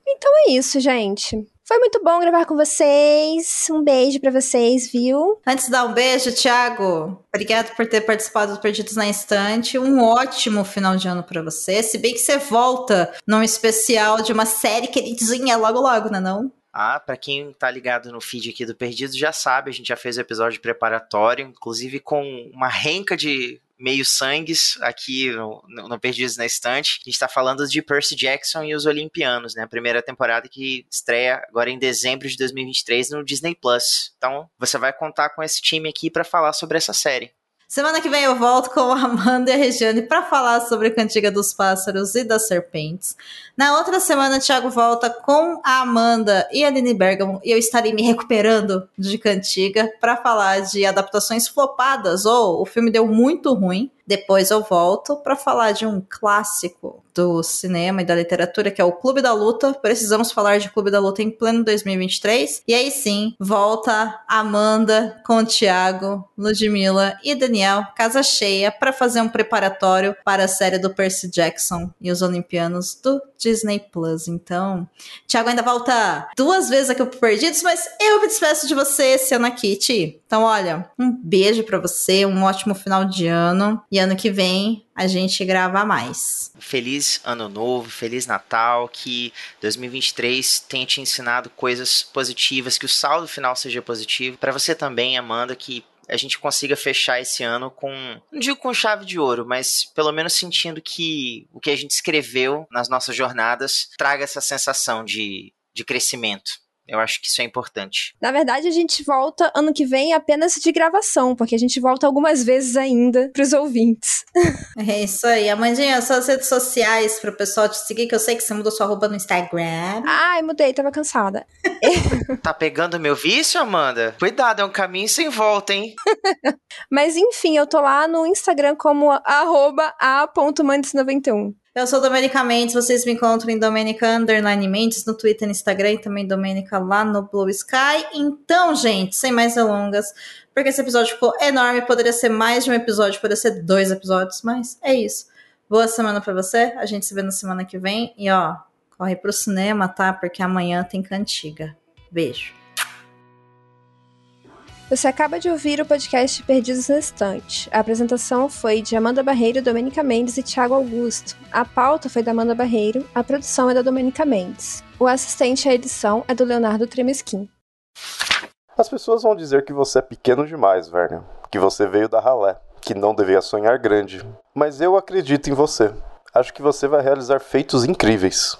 Então é isso, gente. Foi muito bom gravar com vocês. Um beijo para vocês, viu? Antes de dar um beijo, Thiago, obrigado por ter participado do Perdidos na Estante. Um ótimo final de ano para você. Se bem que você volta num especial de uma série queridinha logo logo, né não? Ah, para quem tá ligado no feed aqui do Perdidos já sabe, a gente já fez o episódio preparatório, inclusive com uma renca de meio sangues aqui no, no Perdidos na Estante. A gente está falando de Percy Jackson e os Olimpianos, né? A primeira temporada que estreia agora em dezembro de 2023 no Disney Plus. Então, você vai contar com esse time aqui para falar sobre essa série. Semana que vem eu volto com a Amanda e a Regiane para falar sobre a Cantiga dos Pássaros e das Serpentes. Na outra semana, o Thiago volta com a Amanda e a Aline Bergamo e eu estarei me recuperando de Cantiga para falar de adaptações flopadas ou o filme deu muito ruim. Depois eu volto para falar de um clássico do cinema e da literatura, que é o Clube da Luta. Precisamos falar de Clube da Luta em pleno 2023. E aí sim, volta Amanda com o Thiago, Ludmilla e Daniel, casa cheia, para fazer um preparatório para a série do Percy Jackson e os Olimpianos do Disney Plus. Então, Thiago ainda volta duas vezes aqui pro Perdidos, mas eu me despeço de você, Siana Kitty. Então, olha, um beijo para você, um ótimo final de ano e ano que vem a gente grava mais. Feliz ano novo, feliz Natal, que 2023 tenha te ensinado coisas positivas, que o saldo final seja positivo. Para você também, Amanda, que a gente consiga fechar esse ano com, não digo com chave de ouro, mas pelo menos sentindo que o que a gente escreveu nas nossas jornadas traga essa sensação de, de crescimento. Eu acho que isso é importante. Na verdade, a gente volta ano que vem apenas de gravação, porque a gente volta algumas vezes ainda pros ouvintes. É isso aí. Amandinha, suas redes sociais pro pessoal te seguir, que eu sei que você mudou sua roupa no Instagram. Ai, mudei, tava cansada. tá pegando meu vício, Amanda? Cuidado, é um caminho sem volta, hein? Mas enfim, eu tô lá no Instagram como a.mandes91. Eu sou Domenica Mendes, vocês me encontram em Domenica Underline Mendes no Twitter, no Instagram e também Domenica lá no Blue Sky. Então, gente, sem mais delongas, porque esse episódio ficou enorme, poderia ser mais de um episódio, poderia ser dois episódios, mas é isso. Boa semana para você, a gente se vê na semana que vem e ó, corre pro cinema, tá? Porque amanhã tem cantiga. Beijo. Você acaba de ouvir o podcast Perdidos na Estante. A apresentação foi de Amanda Barreiro, Domenica Mendes e Thiago Augusto. A pauta foi da Amanda Barreiro, a produção é da Domenica Mendes. O assistente à edição é do Leonardo Tremesquim. As pessoas vão dizer que você é pequeno demais, Werner. Que você veio da ralé. Que não devia sonhar grande. Mas eu acredito em você. Acho que você vai realizar feitos incríveis.